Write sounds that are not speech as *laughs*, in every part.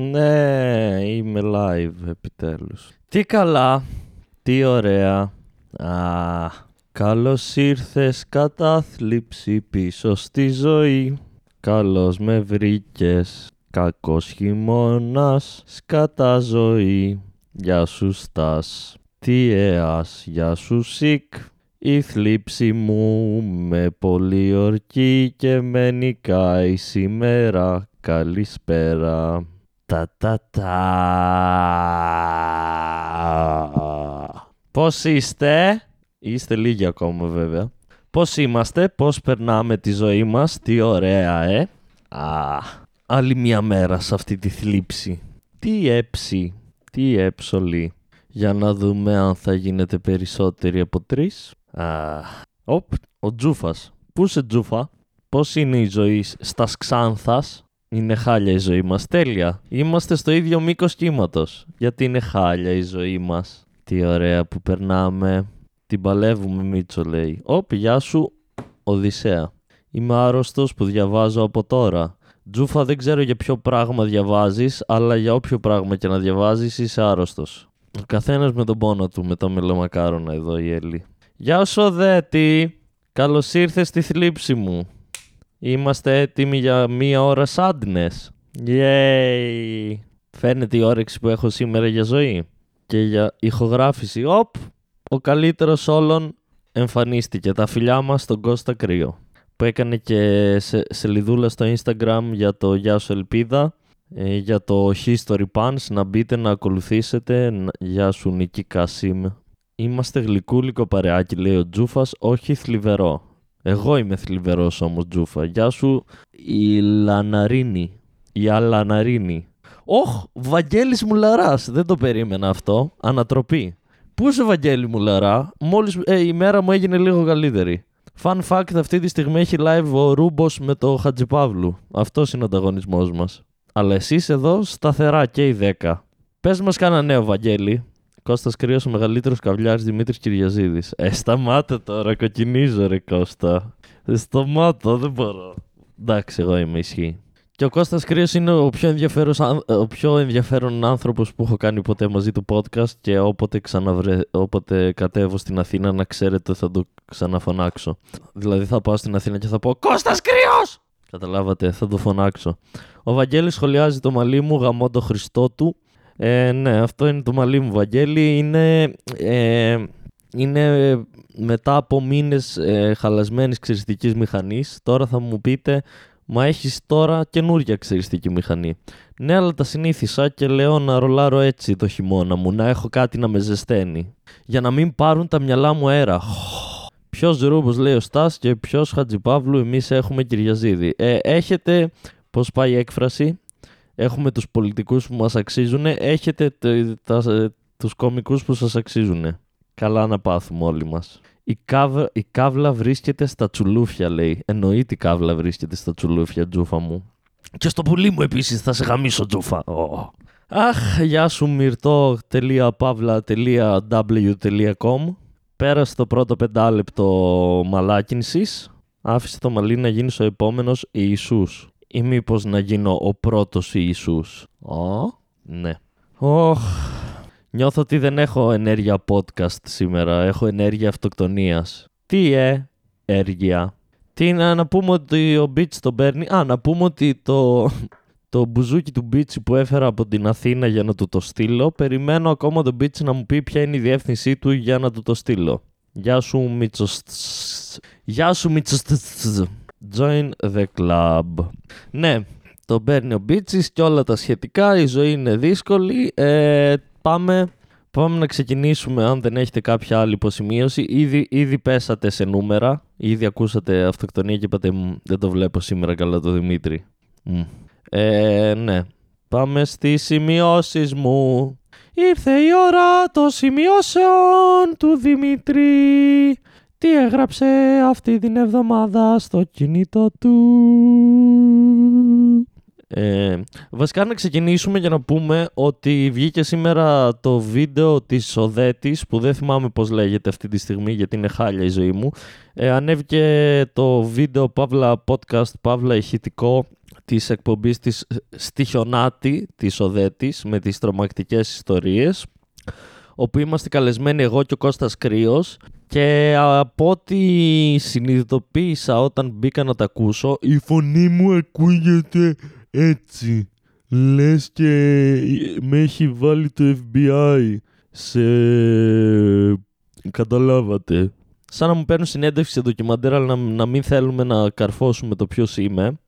Ναι, είμαι live επιτέλους. Τι καλά, τι ωραία. Α, καλώς ήρθες κατάθλιψη πίσω στη ζωή. Καλώς με βρήκες, κακός χειμώνας, σκατά ζωή. Γεια σου Στάς, τι έας, γεια σου Σικ. Η θλίψη μου με πολύ ορκή και με νικάει σήμερα. Καλησπέρα. Τα τα τα. Πώς είστε; Είστε λίγοι ακόμα βέβαια. Πώς είμαστε, πώς περνάμε τη ζωή μας, τι ωραία ε. Α, άλλη μια μέρα σε αυτή τη θλίψη. Τι έψη, τι έψολη. Για να δούμε αν θα γίνετε περισσότεροι από τρεις. Α, οπ, ο Τζούφας. Πού σε Τζούφα, πώς είναι η ζωή στα Ξάνθας. Είναι χάλια η ζωή μας. Τέλεια. Είμαστε στο ίδιο μήκος κύματος. Γιατί είναι χάλια η ζωή μας. Τι ωραία που περνάμε. Την παλεύουμε Μίτσο λέει. Ωπ, γεια σου Οδυσσέα. Είμαι άρρωστος που διαβάζω από τώρα. Τζούφα δεν ξέρω για ποιο πράγμα διαβάζεις, αλλά για όποιο πράγμα και να διαβάζεις είσαι άρρωστος. Ο καθένας με τον πόνο του, με τα μελομακάρονα εδώ η Έλλη. Γεια σου Οδέτη. Καλώς ήρθες στη θλίψη μου. Είμαστε έτοιμοι για μία ώρα sadness. Yay! Φαίνεται η όρεξη που έχω σήμερα για ζωή και για ηχογράφηση. Οπ! Ο καλύτερος όλων εμφανίστηκε. Τα φιλιά μας στον Κώστα Κρύο που έκανε και σε, σελίδουλα στο Instagram για το Γεια σου Ελπίδα ε, για το History Pants να μπείτε να ακολουθήσετε Γεια σου Νίκη Κασίμ Είμαστε γλυκούλικο παρεάκι λέει ο Τζούφας όχι θλιβερό εγώ είμαι θλιβερός όμως Τζούφα Γεια σου η Λαναρίνη η Αλαναρίνη Όχ, Βαγγέλης Μουλαράς, δεν το περίμενα αυτό, ανατροπή. Πού είσαι Βαγγέλη Μουλαρά, μόλις ε, η μέρα μου έγινε λίγο καλύτερη. Fun fact, αυτή τη στιγμή έχει live ο Ρούμπος με το Χατζηπαύλου. Αυτός είναι ο ανταγωνισμός μας. Αλλά εσείς εδώ σταθερά και οι 10. Πες μας κάνα νέο Βαγγέλη. Κώστας Κρύος ο μεγαλύτερος καβλιάρης Δημήτρης Κυριαζίδης. Ε, σταμάτε τώρα, κοκκινίζω ρε Κώστα. Ε, σταμάτα, δεν μπορώ. Εντάξει, εγώ είμαι ισχύ. Και ο Κώστας Κρύος είναι ο πιο, ο πιο ενδιαφέρον άνθρωπος που έχω κάνει ποτέ μαζί του podcast και όποτε, ξαναβρε... όποτε κατέβω στην Αθήνα να ξέρετε θα το ξαναφωνάξω. Δηλαδή θα πάω στην Αθήνα και θα πω «Κώστας Κρύος!» Καταλάβατε, θα το φωνάξω. Ο Βαγγέλης σχολιάζει το μαλλί μου γαμώ το Χριστό του. Ε, ναι, αυτό είναι το μαλλί μου, Βαγγέλη. Είναι, ε, είναι μετά από μήνες ε, χαλασμένης ξεριστικής μηχανής. Τώρα θα μου πείτε Μα έχεις τώρα καινούργια ξεριστική μηχανή. Ναι, αλλά τα συνήθισα και λέω να ρολάρω έτσι το χειμώνα μου, να έχω κάτι να με ζεσταίνει. Για να μην πάρουν τα μυαλά μου αέρα. Ποιος Ρούμπο λέει ο Στάς και ποιος Χατζηπαύλου, εμείς έχουμε Κυριαζίδη. Ε, έχετε, πώς πάει η έκφραση, έχουμε τους πολιτικούς που μας αξίζουν, έχετε τους κομικούς που σας αξίζουν. Καλά να πάθουμε όλοι μας. Η, η κάβλα βρίσκεται στα τσουλούφια, λέει. Εννοείται η κάβλα βρίσκεται στα τσουλούφια, τζούφα μου. Και στο πουλί μου επίσης θα σε γαμίσω, τζούφα. Oh. Αχ, γεια σου μυρτό.παύλα.w.com Πέρασε το πρώτο πεντάλεπτο μαλάκινσης. Άφησε το μαλλί να γίνει ο επόμενος Ιησούς. Ή μήπως να γίνω ο πρώτος Ιησούς; Ω, ναι. Οχ, Νιώθω ότι δεν έχω ενέργεια podcast σήμερα. Έχω ενέργεια αυτοκτονίας. Τι ε, έργεια. Τι να, να πούμε ότι ο Beach τον παίρνει. Α, να πούμε ότι το, το μπουζούκι του Beach που έφερα από την Αθήνα για να του το στείλω. Περιμένω ακόμα τον Beach να μου πει ποια είναι η διεύθυνσή του για να του το στείλω. Γεια σου Μίτσος. Γεια σου Μίτσος. Join the club. Ναι, το παίρνει ο Μπίτσις και όλα τα σχετικά. Η ζωή είναι δύσκολη. Ε, πάμε, πάμε να ξεκινήσουμε αν δεν έχετε κάποια άλλη υποσημείωση. Ήδη, ήδη πέσατε σε νούμερα, ήδη ακούσατε αυτοκτονία και είπατε δεν το βλέπω σήμερα καλά το Δημήτρη. Ε, ναι. Πάμε στις σημειώσεις μου. Ήρθε η ώρα των σημειώσεων του Δημήτρη. Τι έγραψε αυτή την εβδομάδα στο κινητό του. Ε, βασικά να ξεκινήσουμε για να πούμε ότι βγήκε σήμερα το βίντεο της Οδέτης που δεν θυμάμαι πώς λέγεται αυτή τη στιγμή γιατί είναι χάλια η ζωή μου. Ε, ανέβηκε το βίντεο Παύλα Podcast, Παύλα Ηχητικό της εκπομπής της Στοιχιονάτη της Οδέτης με τις τρομακτικές ιστορίες όπου είμαστε καλεσμένοι εγώ και ο Κώστας Κρύος και από ό,τι συνειδητοποίησα όταν μπήκα να τα ακούσω η φωνή μου ακούγεται έτσι. Λες και με έχει βάλει το FBI σε... καταλάβατε. Σαν να μου παίρνουν συνέντευξη σε ντοκιμαντέρ αλλά να, να μην θέλουμε να καρφώσουμε το ποιος είμαι.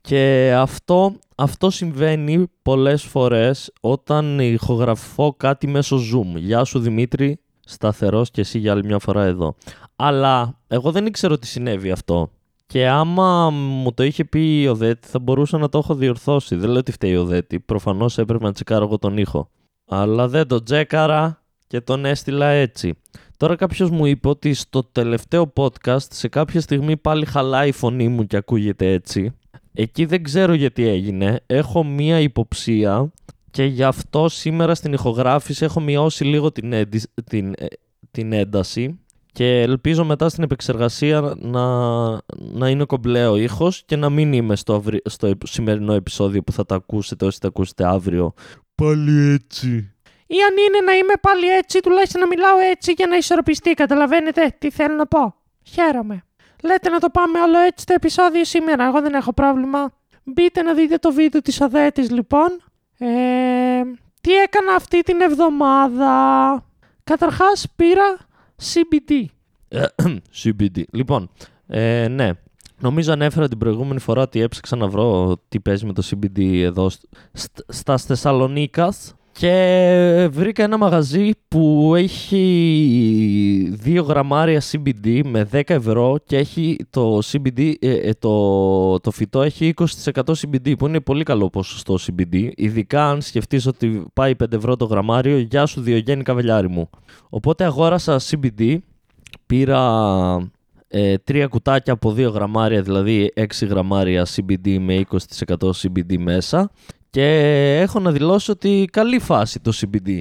Και αυτό, αυτό συμβαίνει πολλές φορές όταν ηχογραφώ κάτι μέσω Zoom. Γεια σου Δημήτρη, σταθερός και εσύ για άλλη μια φορά εδώ. Αλλά εγώ δεν ήξερα ότι συνέβη αυτό. Και άμα μου το είχε πει ο Δέτη θα μπορούσα να το έχω διορθώσει. Δεν λέω ότι φταίει ο Δέτη. Προφανώς έπρεπε να τσεκάρω εγώ τον ήχο. Αλλά δεν το τσέκαρα και τον έστειλα έτσι. Τώρα κάποιος μου είπε ότι στο τελευταίο podcast σε κάποια στιγμή πάλι χαλάει η φωνή μου και ακούγεται έτσι. Εκεί δεν ξέρω γιατί έγινε. Έχω μία υποψία και γι' αυτό σήμερα στην ηχογράφηση έχω μειώσει λίγο την, την, ε, την ένταση και ελπίζω μετά στην επεξεργασία να, να είναι κομπλέ ο ήχος και να μην είμαι στο, στο σημερινό επεισόδιο που θα τα ακούσετε όσοι τα ακούσετε αύριο. Πάλι έτσι. Ή αν είναι να είμαι πάλι έτσι, τουλάχιστον να μιλάω έτσι για να ισορροπιστεί. Καταλαβαίνετε τι θέλω να πω. Χαίρομαι. Λέτε να το πάμε όλο έτσι το επεισόδιο σήμερα. Εγώ δεν έχω πρόβλημα. Μπείτε να δείτε το βίντεο της Αδέτης λοιπόν. Ε, τι έκανα αυτή την εβδομάδα; Καταρχάς πήρα CBD. CBD. *coughs* Λοιπόν, ε, ναι. Νομίζω ανέφερα την προηγούμενη φορά ότι έψαξα να βρω τι παίζει με το CBD εδώ στα Θεσσαλονίκας και βρήκα ένα μαγαζί που έχει 2 γραμμάρια CBD με 10 ευρώ και έχει το CBD, ε, ε, το, το φυτό έχει 20% CBD που είναι πολύ καλό ποσοστό CBD ειδικά αν σκεφτείς ότι πάει 5 ευρώ το γραμμάριο γεια σου Διογέννη Καβελιάρη μου οπότε αγόρασα CBD πήρα ε, τρία κουτάκια από 2 γραμμάρια δηλαδή 6 γραμμάρια CBD με 20% CBD μέσα και έχω να δηλώσω ότι καλή φάση το CBD.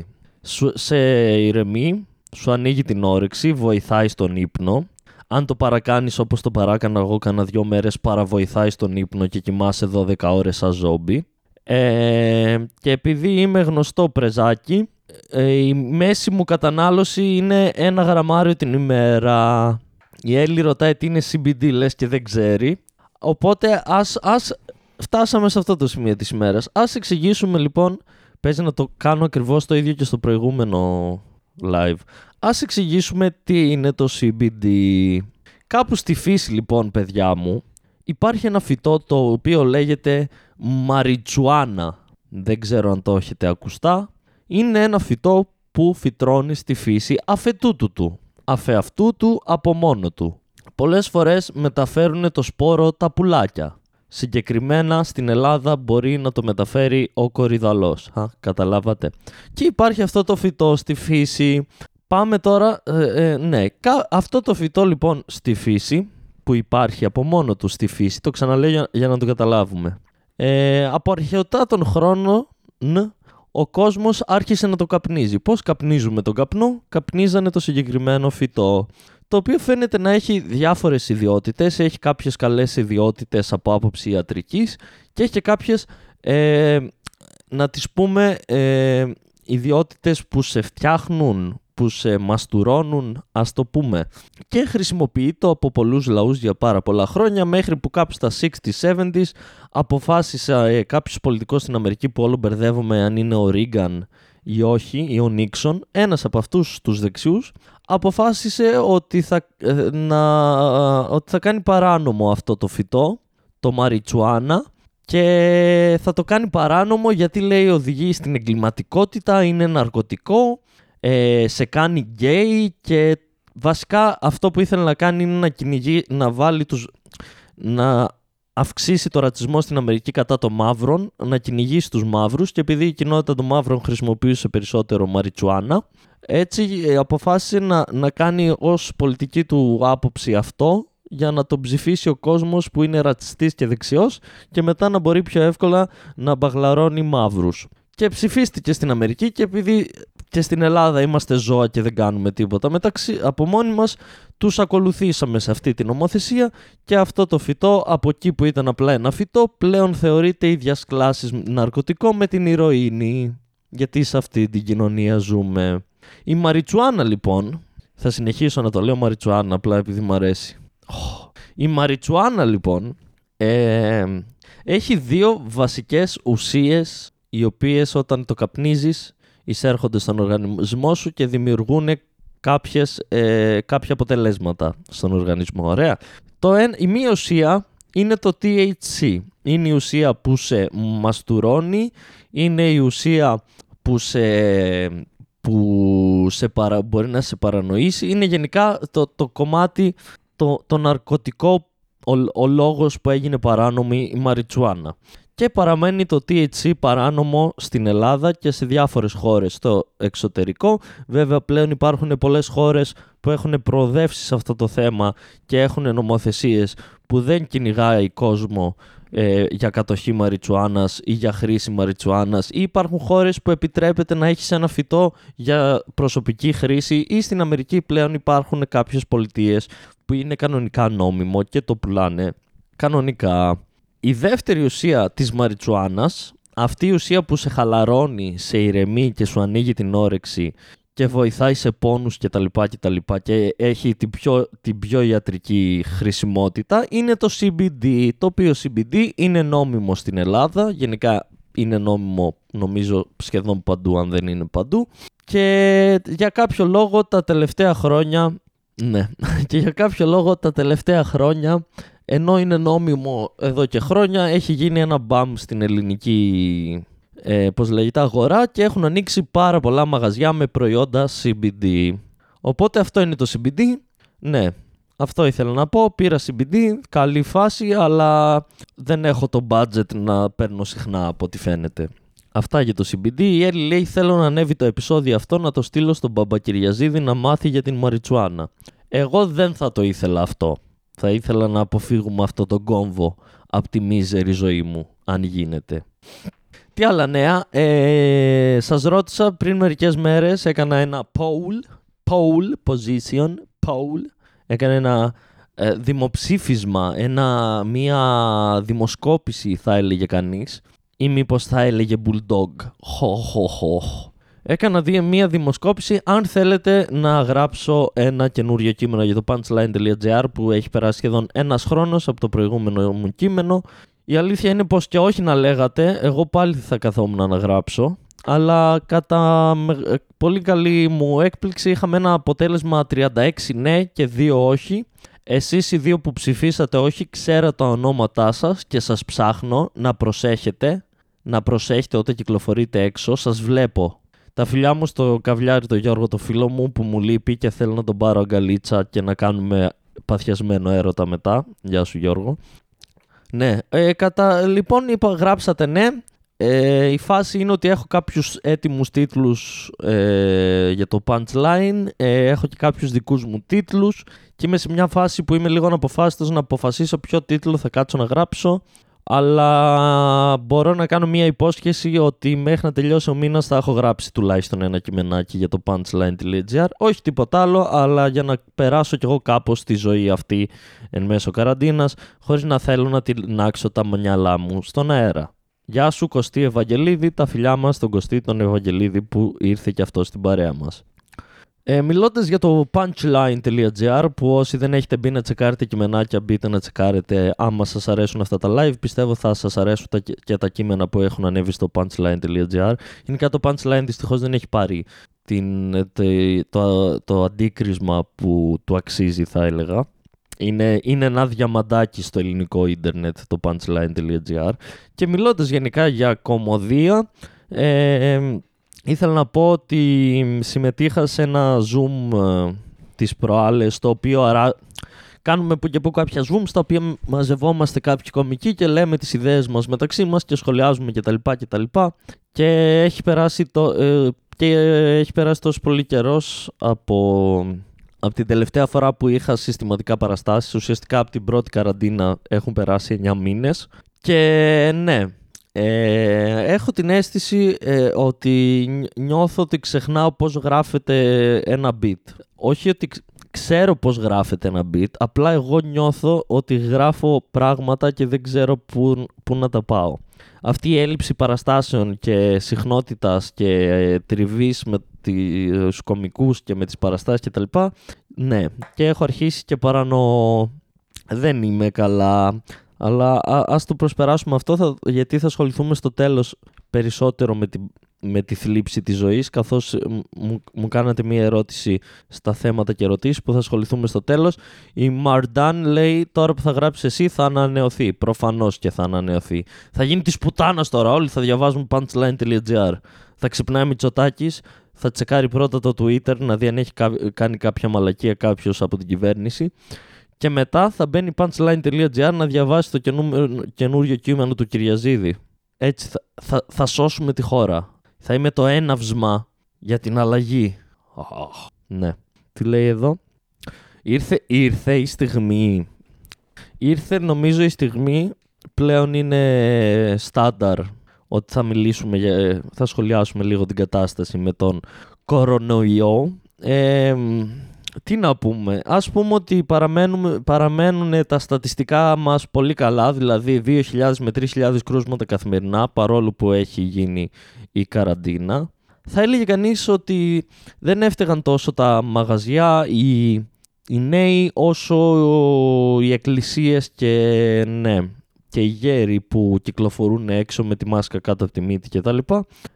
σε ηρεμεί, σου ανοίγει την όρεξη, βοηθάει στον ύπνο. Αν το παρακάνεις όπως το παράκανα εγώ κάνα δυο μέρες παραβοηθάει στον ύπνο και κοιμάσαι 12 ώρες σαν ζόμπι. Ε, και επειδή είμαι γνωστό πρεζάκι, ε, η μέση μου κατανάλωση είναι ένα γραμμάριο την ημέρα. Η Έλλη ρωτάει τι είναι CBD λες και δεν ξέρει. Οπότε ας, ας φτάσαμε σε αυτό το σημείο της ημέρας. Ας εξηγήσουμε λοιπόν, παίζει να το κάνω ακριβώς το ίδιο και στο προηγούμενο live. Ας εξηγήσουμε τι είναι το CBD. Κάπου στη φύση λοιπόν παιδιά μου υπάρχει ένα φυτό το οποίο λέγεται μαριτσουάνα. Δεν ξέρω αν το έχετε ακουστά. Είναι ένα φυτό που φυτρώνει στη φύση αφετούτου του. Αφεαυτού του από μόνο του. Πολλές φορές μεταφέρουν το σπόρο τα πουλάκια. Συγκεκριμένα στην Ελλάδα μπορεί να το μεταφέρει ο κορυδαλός. Α, καταλάβατε. Και υπάρχει αυτό το φυτό στη φύση. Πάμε τώρα, ε, ε, ναι, αυτό το φυτό λοιπόν στη φύση που υπάρχει από μόνο του στη φύση, το ξαναλέω για, να το καταλάβουμε. Ε, από αρχαιοτά τον χρόνο, ο κόσμος άρχισε να το καπνίζει. Πώς καπνίζουμε τον καπνό; Καπνίζανε το συγκεκριμένο φυτό το οποίο φαίνεται να έχει διάφορες ιδιότητες, έχει κάποιες καλές ιδιότητες από άποψη ιατρικής και έχει και κάποιες, ε, να τις πούμε, ε, ιδιότητες που σε φτιάχνουν, που σε μαστουρώνουν, ας το πούμε. Και χρησιμοποιείται από πολλούς λαούς για πάρα πολλά χρόνια, μέχρι που κάπου στα 60-70s αποφάσισε ε, κάποιος πολιτικός στην Αμερική που όλο μπερδεύουμε αν είναι ο Ρίγκαν ή όχι, ή ο Νίξον, ένας από αυτούς τους δεξιούς, αποφάσισε ότι θα, ε, να, ότι θα κάνει παράνομο αυτό το φυτό, το μαριτσουάνα, και θα το κάνει παράνομο γιατί λέει οδηγεί στην εγκληματικότητα, είναι ναρκωτικό, ε, σε κάνει γκέι και βασικά αυτό που ήθελε να κάνει είναι να κυνηγεί, να βάλει τους... να αυξήσει το ρατσισμό στην Αμερική κατά των μαύρων, να κυνηγήσει τους μαύρους και επειδή η κοινότητα των μαύρων χρησιμοποιούσε περισσότερο μαριτσουάνα, έτσι ε, αποφάσισε να, να κάνει ως πολιτική του άποψη αυτό για να τον ψηφίσει ο κόσμος που είναι ρατσιστής και δεξιός και μετά να μπορεί πιο εύκολα να μπαγλαρώνει μαύρους. Και ψηφίστηκε στην Αμερική και επειδή και στην Ελλάδα είμαστε ζώα και δεν κάνουμε τίποτα. Μεταξύ, από μόνοι μας τους ακολουθήσαμε σε αυτή την νομοθεσία και αυτό το φυτό από εκεί που ήταν απλά ένα φυτό πλέον θεωρείται ίδιας κλάσης ναρκωτικό με την ηρωίνη. Γιατί σε αυτή την κοινωνία ζούμε. Η Μαριτσουάνα λοιπόν, θα συνεχίσω να το λέω Μαριτσουάνα απλά επειδή μου αρέσει. Η Μαριτσουάνα λοιπόν ε, έχει δύο βασικές ουσίες οι οποίες όταν το καπνίζεις εισέρχονται στον οργανισμό σου και δημιουργούν κάποιες, ε, κάποια αποτελέσματα στον οργανισμό. Ωραία. Το εν, η μία ουσία είναι το THC. Είναι η ουσία που σε μαστουρώνει, είναι η ουσία που σε, που σε παρα, μπορεί να σε παρανοήσει. Είναι γενικά το, το κομμάτι, το, το ναρκωτικό, ο, ο λόγος που έγινε παράνομη η μαριτσουάνα και παραμένει το THC παράνομο στην Ελλάδα και σε διάφορες χώρες στο εξωτερικό. Βέβαια πλέον υπάρχουν πολλές χώρες που έχουν προοδεύσει σε αυτό το θέμα και έχουν νομοθεσίες που δεν κυνηγάει κόσμο ε, για κατοχή μαριτσουάνας ή για χρήση μαριτσουάνας ή υπάρχουν χώρες που επιτρέπεται να έχεις ένα φυτό για προσωπική χρήση ή στην Αμερική πλέον υπάρχουν κάποιες πολιτείες που είναι κανονικά νόμιμο και το πουλάνε κανονικά. Η δεύτερη ουσία της μαριτσουάνας, αυτή η ουσία που σε χαλαρώνει, σε ηρεμεί και σου ανοίγει την όρεξη και βοηθάει σε πόνους και τα λοιπά και τα λοιπά και έχει την πιο, την πιο ιατρική χρησιμότητα είναι το CBD, το οποίο CBD είναι νόμιμο στην Ελλάδα, γενικά είναι νόμιμο νομίζω σχεδόν παντού αν δεν είναι παντού. Και για κάποιο λόγο τα τελευταία χρόνια ναι, *laughs* και για κάποιο λόγο τα τελευταία χρόνια ενώ είναι νόμιμο εδώ και χρόνια, έχει γίνει ένα μπαμ στην ελληνική ε, πώς λέγεται, αγορά και έχουν ανοίξει πάρα πολλά μαγαζιά με προϊόντα CBD. Οπότε αυτό είναι το CBD. Ναι, αυτό ήθελα να πω. Πήρα CBD, καλή φάση, αλλά δεν έχω το budget να παίρνω συχνά από ό,τι φαίνεται. Αυτά για το CBD. Η Έλλη λέει: Θέλω να ανέβει το επεισόδιο αυτό να το στείλω στον Μπαμπακυριαζίδη να μάθει για την Μαριτσουάνα. Εγώ δεν θα το ήθελα αυτό. Θα ήθελα να αποφύγουμε αυτό το κόμβο από τη μίζερη ζωή μου, αν γίνεται. Τι άλλα νέα, ε, σας ρώτησα πριν μερικές μέρες, έκανα ένα poll, poll position, poll, έκανα ένα ε, δημοψήφισμα, ένα, μία δημοσκόπηση θα έλεγε κανείς, ή μήπως θα έλεγε bulldog, χω, χω, χω. Έκανα δει μία δημοσκόπηση αν θέλετε να γράψω ένα καινούριο κείμενο για το punchline.gr που έχει περάσει σχεδόν ένας χρόνος από το προηγούμενο μου κείμενο. Η αλήθεια είναι πως και όχι να λέγατε, εγώ πάλι θα καθόμουν να γράψω. Αλλά κατά πολύ καλή μου έκπληξη είχαμε ένα αποτέλεσμα 36 ναι και 2 όχι. Εσείς οι δύο που ψηφίσατε όχι, ξέρετε τα ονόματά σας και σας ψάχνω να προσέχετε, να προσέχετε όταν κυκλοφορείτε έξω, σας βλέπω τα φιλιά μου στο καβλιάρι το Γιώργο το φίλο μου που μου λείπει και θέλω να τον πάρω αγκαλίτσα και να κάνουμε παθιασμένο έρωτα μετά. Γεια σου Γιώργο. Ναι, ε, κατα... λοιπόν είπα, γράψατε ναι. Ε, η φάση είναι ότι έχω κάποιους έτοιμους τίτλους ε, για το punchline, ε, έχω και κάποιους δικούς μου τίτλους και είμαι σε μια φάση που είμαι λίγο αποφάσιστος να αποφασίσω ποιο τίτλο θα κάτσω να γράψω αλλά μπορώ να κάνω μια υπόσχεση ότι μέχρι να τελειώσει ο μήνας θα έχω γράψει τουλάχιστον ένα κειμενάκι για το punchline.gr. Όχι τίποτα άλλο, αλλά για να περάσω κι εγώ κάπως τη ζωή αυτή εν μέσω καραντίνας, χωρίς να θέλω να τυλινάξω τα μυαλά μου στον αέρα. Γεια σου Κωστή Ευαγγελίδη, τα φιλιά μας στον Κωστή τον Ευαγγελίδη που ήρθε και αυτό στην παρέα μας. Ε, Μιλώντας για το punchline.gr που όσοι δεν έχετε μπει να τσεκάρετε κειμενάκια μπείτε να τσεκάρετε. Άμα σας αρέσουν αυτά τα live πιστεύω θα σας αρέσουν τα, και τα κείμενα που έχουν ανέβει στο punchline.gr Γενικά το punchline δυστυχώς δεν έχει πάρει την, το, το, αντίκρισμα που του αξίζει θα έλεγα. Είναι, είναι ένα διαμαντάκι στο ελληνικό ίντερνετ το punchline.gr και μιλώντας γενικά για κομμωδία ε, Ήθελα να πω ότι συμμετείχα σε ένα Zoom ε, τις προάλλες, το οποίο αρά... κάνουμε που και που κάποια Zoom, στα οποία μαζευόμαστε κάποιοι κομικοί και λέμε τις ιδέες μας μεταξύ μας και σχολιάζουμε κτλ. Και, και έχει περάσει, το, ε, και έχει περάσει τόσο πολύ καιρός από, από την τελευταία φορά που είχα συστηματικά παραστάσεις. Ουσιαστικά από την πρώτη καραντίνα έχουν περάσει 9 μήνες. Και ναι, Ε, έχω την αίσθηση ε, ότι νιώθω ότι ξεχνάω πώς γράφεται ένα beat. Όχι ότι ξέρω πώς γράφεται ένα beat, απλά εγώ νιώθω ότι γράφω πράγματα και δεν ξέρω πού, πού να τα πάω. Αυτή η έλλειψη παραστάσεων και συχνότητας και ε, τριβής με τους κομικούς και με τις παραστάσεις κτλ. Ναι, και έχω αρχίσει και παρανό δεν είμαι καλά, αλλά α, ας το προσπεράσουμε αυτό θα, γιατί θα ασχοληθούμε στο τέλος περισσότερο με την με τη θλίψη της ζωής καθώς ε, μου, μου κάνατε μία ερώτηση στα θέματα και ερωτήσεις που θα ασχοληθούμε στο τέλος. Η Μαρντάν λέει τώρα που θα γράψεις εσύ θα ανανεωθεί. Προφανώς και θα ανανεωθεί. Θα γίνει της πουτάνας τώρα. Όλοι θα διαβάζουν punchline.gr. Θα ξυπνάει Μητσοτάκης, θα τσεκάρει πρώτα το Twitter να δει αν έχει κάνει κάποια μαλακία κάποιος από την κυβέρνηση και μετά θα μπαίνει punchline.gr να διαβάσει το καινούριο κείμενο του Κυριαζίδη. Έτσι θα, θα, θα σώσουμε τη χώρα. Θα είμαι το έναυσμα για την αλλαγή. Oh, ναι. Τι λέει εδώ; Ήρθε, ήρθε η στιγμή. Ήρθε νομίζω η στιγμή πλέον είναι στάνταρ ότι θα μιλήσουμε, θα σχολιάσουμε λίγο την κατάσταση με τον κορονοϊό. Ε, τι να πούμε, ας πούμε ότι παραμένουν τα στατιστικά μας πολύ καλά, δηλαδή 2.000 με 3.000 κρούσματα καθημερινά, παρόλο που έχει γίνει η καραντίνα. Θα έλεγε κανείς ότι δεν έφταιγαν τόσο τα μαγαζιά, οι, οι νέοι, όσο οι εκκλησίες και ναι, και οι γέροι που κυκλοφορούν έξω με τη μάσκα κάτω από τη μύτη κτλ.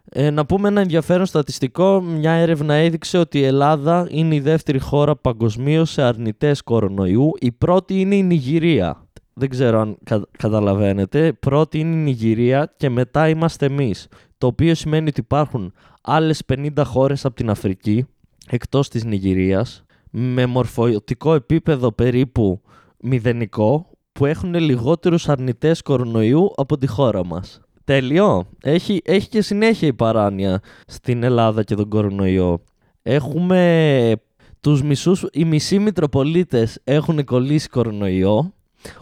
Ε, να πούμε ένα ενδιαφέρον στατιστικό. Μια έρευνα έδειξε ότι η Ελλάδα είναι η δεύτερη χώρα παγκοσμίως σε αρνητές κορονοϊού. Η πρώτη είναι η Νιγηρία. Δεν ξέρω αν κα, καταλαβαίνετε. Πρώτη είναι η Νιγηρία και μετά είμαστε εμείς. Το οποίο σημαίνει ότι υπάρχουν άλλες 50 χώρες από την Αφρική εκτός της Νιγηρίας με μορφωτικό επίπεδο περίπου μηδενικό που έχουν λιγότερους αρνητές κορονοϊού από τη χώρα μας. Τέλειο. Έχει, έχει και συνέχεια η παράνοια στην Ελλάδα και τον κορονοϊό. Έχουμε τους μισούς, οι μισοί Μητροπολίτες έχουν κολλήσει κορονοϊό.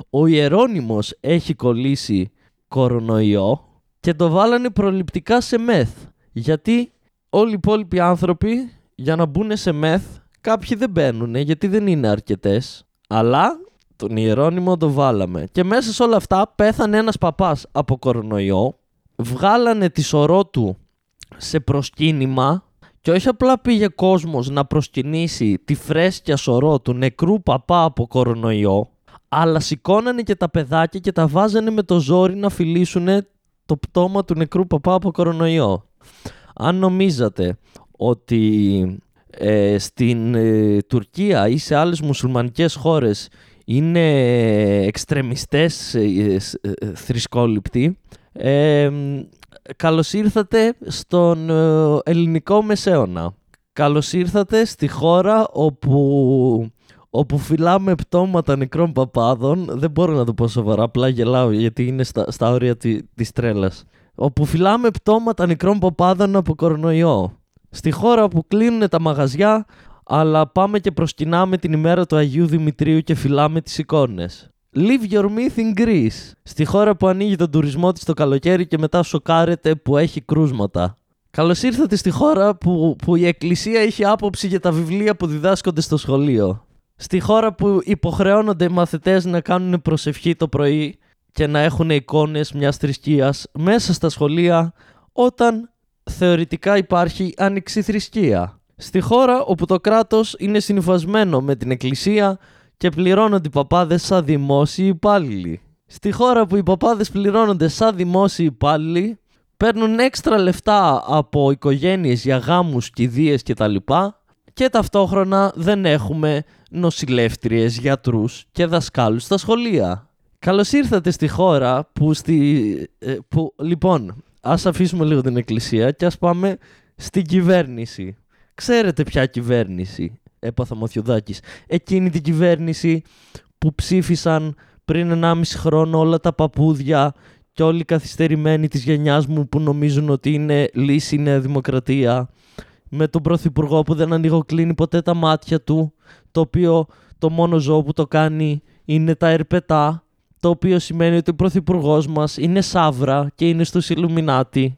Ο Ιερώνυμος έχει κολλήσει κορονοϊό και το βάλανε προληπτικά σε μεθ. Γιατί όλοι οι υπόλοιποι άνθρωποι για να μπουν σε μεθ κάποιοι δεν μπαίνουν γιατί δεν είναι αρκετές. Αλλά τον Ιερώνυμο το βάλαμε. Και μέσα σε όλα αυτά πέθανε ένας παπάς από κορονοϊό. Βγάλανε τη σωρό του σε προσκύνημα και όχι απλά πήγε κόσμος να προσκυνήσει τη φρέσκια σωρό του νεκρού παπά από κορονοϊό, αλλά σηκώνανε και τα παιδάκια και τα βάζανε με το ζόρι να φιλήσουν το πτώμα του νεκρού παπά από κορονοϊό. Αν νομίζατε ότι ε, στην ε, Τουρκία ή σε άλλες μουσουλμανικές χώρες είναι εξτρεμιστές ε, ε, ε, θρησκόληπτοι. Ε, καλώς ήρθατε στον ελληνικό μεσαίωνα. Καλώς ήρθατε στη χώρα όπου, όπου φυλάμε πτώματα νεκρών παπάδων. Δεν μπορώ να το πω σοβαρά, απλά γελάω γιατί είναι στα, στα όρια τη, της τρέλας. Όπου φυλάμε πτώματα νεκρών παπάδων από κορονοϊό. Στη χώρα που κλείνουν τα μαγαζιά, αλλά πάμε και προσκυνάμε την ημέρα του Αγίου Δημητρίου και φυλάμε τις εικόνες. Leave your myth in Greece, στη χώρα που ανοίγει τον τουρισμό της το καλοκαίρι και μετά σοκάρεται που έχει κρούσματα. Καλώς ήρθατε στη χώρα που, που η Εκκλησία έχει άποψη για τα βιβλία που διδάσκονται στο σχολείο. Στη χώρα που υποχρεώνονται οι μαθητές να κάνουν προσευχή το πρωί και να έχουν εικόνες μιας θρησκείας μέσα στα σχολεία όταν θεωρητικά υπάρχει άνοιξη θρησκεία. Στη χώρα όπου το κράτος είναι συνυφασμένο με την εκκλησία και πληρώνονται οι παπάδες σαν δημόσιοι υπάλληλοι. Στη χώρα που οι παπάδες πληρώνονται σαν δημόσιοι υπάλληλοι, παίρνουν έξτρα λεφτά από οικογένειες για γάμους, κηδείες κτλ. Και ταυτόχρονα δεν έχουμε νοσηλεύτριες, γιατρούς και δασκάλους στα σχολεία. Καλώς ήρθατε στη χώρα που στη... Ε, που, λοιπόν, ας αφήσουμε λίγο την εκκλησία και ας πάμε στην κυβέρνηση. Ξέρετε ποια κυβέρνηση έπαθα Μοθιουδάκης. Εκείνη την κυβέρνηση που ψήφισαν πριν 1,5 χρόνο όλα τα παπούδια και όλοι οι καθυστερημένοι της γενιάς μου που νομίζουν ότι είναι λύση η Νέα Δημοκρατία με τον Πρωθυπουργό που δεν ανοιγοκλίνει ποτέ τα μάτια του το οποίο το μόνο ζώο που το κάνει είναι τα ερπετά το το οποίο σημαίνει ότι ο πρωθυπουργός μας είναι Σάβρα και είναι στους Ιλουμινάτι.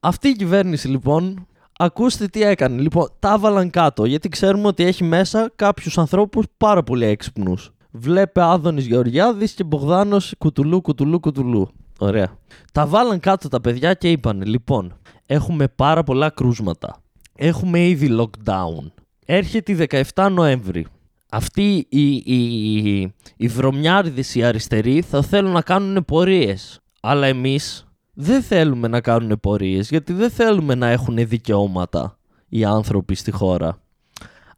Αυτή η κυβέρνηση λοιπόν, ακούστε τι έκανε. Λοιπόν, τα έβαλαν κάτω γιατί ξέρουμε ότι έχει μέσα κάποιους ανθρώπους πάρα πολύ έξυπνους. Βλέπε Άδωνης Γεωργιάδης και Μπογδάνος κουτουλού, κουτουλού, κουτουλού. Ωραία. Τα βάλαν κάτω τα παιδιά και είπαν λοιπόν, έχουμε πάρα πολλά κρούσματα. Έχουμε ήδη lockdown. Έρχεται η 17 Νοέμβρη. Αυτοί οι, οι, οι, οι βρωμιάριδες οι αριστεροί θα θέλουν να κάνουν πορείες. Αλλά εμείς δεν θέλουμε να κάνουν πορείες γιατί δεν θέλουμε να έχουν δικαιώματα οι άνθρωποι στη χώρα.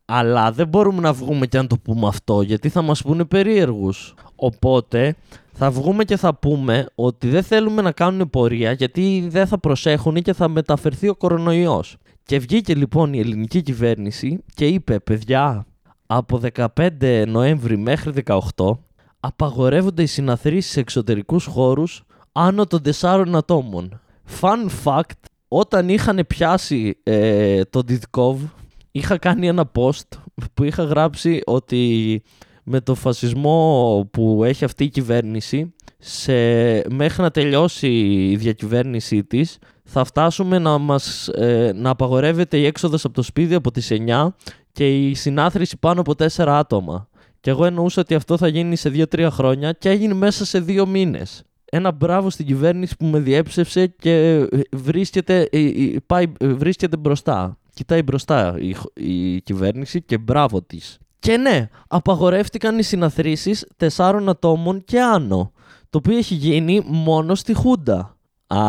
Αλλά δεν μπορούμε να βγούμε και να το πούμε αυτό γιατί θα μας πούνε περίεργους. Οπότε θα βγούμε και θα πούμε ότι δεν θέλουμε να κάνουν πορεία γιατί δεν θα προσέχουν και θα μεταφερθεί ο κορονοϊός. Και βγήκε λοιπόν η ελληνική κυβέρνηση και είπε παιδιά από 15 Νοέμβρη μέχρι 18 απαγορεύονται οι συναθρήσεις σε εξωτερικούς χώρους άνω των 4 ατόμων. Fun fact, όταν είχαν πιάσει ε, το Didkov είχα κάνει ένα post που είχα γράψει ότι με το φασισμό που έχει αυτή η κυβέρνηση σε, μέχρι να τελειώσει η διακυβέρνησή της θα φτάσουμε να, μας, ε, να απαγορεύεται η έξοδος από το σπίτι από τις 9 και η συνάθρηση πάνω από 4 άτομα. Και εγώ εννοούσα ότι αυτό θα γίνει σε 2-3 χρόνια και έγινε μέσα σε 2 μήνες. Ένα μπράβο στην κυβέρνηση που με διέψευσε και ε, βρίσκεται, ε, πάει, βρίσκεται μπροστά. Κοιτάει μπροστά η, η κυβέρνηση και μπράβο της. Και ναι, απαγορεύτηκαν οι συναθρήσεις τεσσάρων ατόμων και άνω, το οποίο έχει γίνει μόνο στη Χούντα. Α,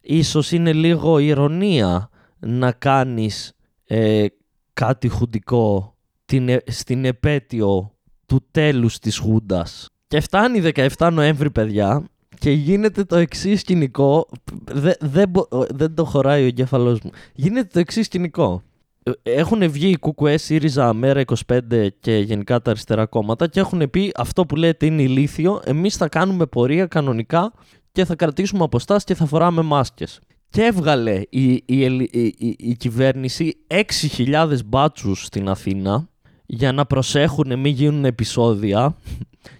ίσως είναι λίγο ηρωνία να κάνεις ε, κάτι χουντικό την, ε, στην επέτειο του τέλους της Χούντας. Και φτάνει 17 Νοέμβρη, παιδιά, και γίνεται το εξής σκηνικό. Δεν δε, δε το χωράει ο εγκέφαλός μου. Γίνεται το εξής σκηνικό. Έχουν βγει οι ΚΚΕ, ΣΥΡΙΖΑ, ΜΕΡΑ 25 και γενικά τα αριστερά κόμματα και έχουν πει αυτό που λέτε είναι ηλίθιο. Εμείς θα κάνουμε πορεία κανονικά και θα κρατήσουμε αποστάσεις και θα φοράμε μάσκες. Και έβγαλε η, η, η, η κυβέρνηση 6.000 μπάτσους στην Αθήνα για να προσέχουν μην γίνουν επεισόδια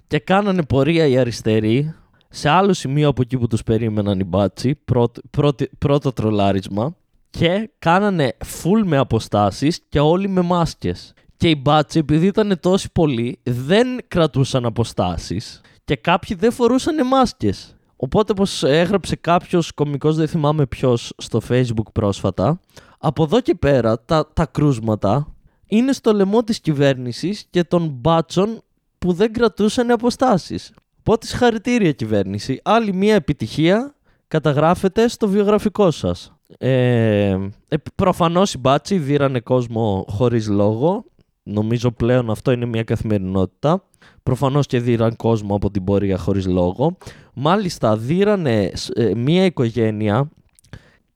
και κάνανε πορεία οι αριστεροί σε άλλο σημείο από εκεί που τους περίμεναν οι μπάτσι, πρώτο, πρώτο, πρώτο τρολάρισμα και κάνανε full με αποστάσεις και όλοι με μάσκες. Και οι μπάτσι επειδή ήταν τόσοι πολλοί δεν κρατούσαν αποστάσεις και κάποιοι δεν φορούσαν μάσκες. Οπότε πως έγραψε κάποιος κομικός, δεν θυμάμαι ποιος, στο facebook πρόσφατα, από εδώ και πέρα τα, τα κρούσματα είναι στο λαιμό της κυβέρνησης και των μπάτσων που δεν κρατούσαν αποστάσεις. Οπότε συγχαρητήρια κυβέρνηση. Άλλη μια επιτυχία καταγράφεται στο βιογραφικό σας. Ε, ε, προφανώς οι μπάτσι δίρανε κόσμο χωρίς λόγο. Νομίζω πλέον αυτό είναι μια καθημερινότητα. Προφανώς και δίραν κόσμο από την πορεία χωρίς λόγο. Μάλιστα δίρανε ε, μια οικογένεια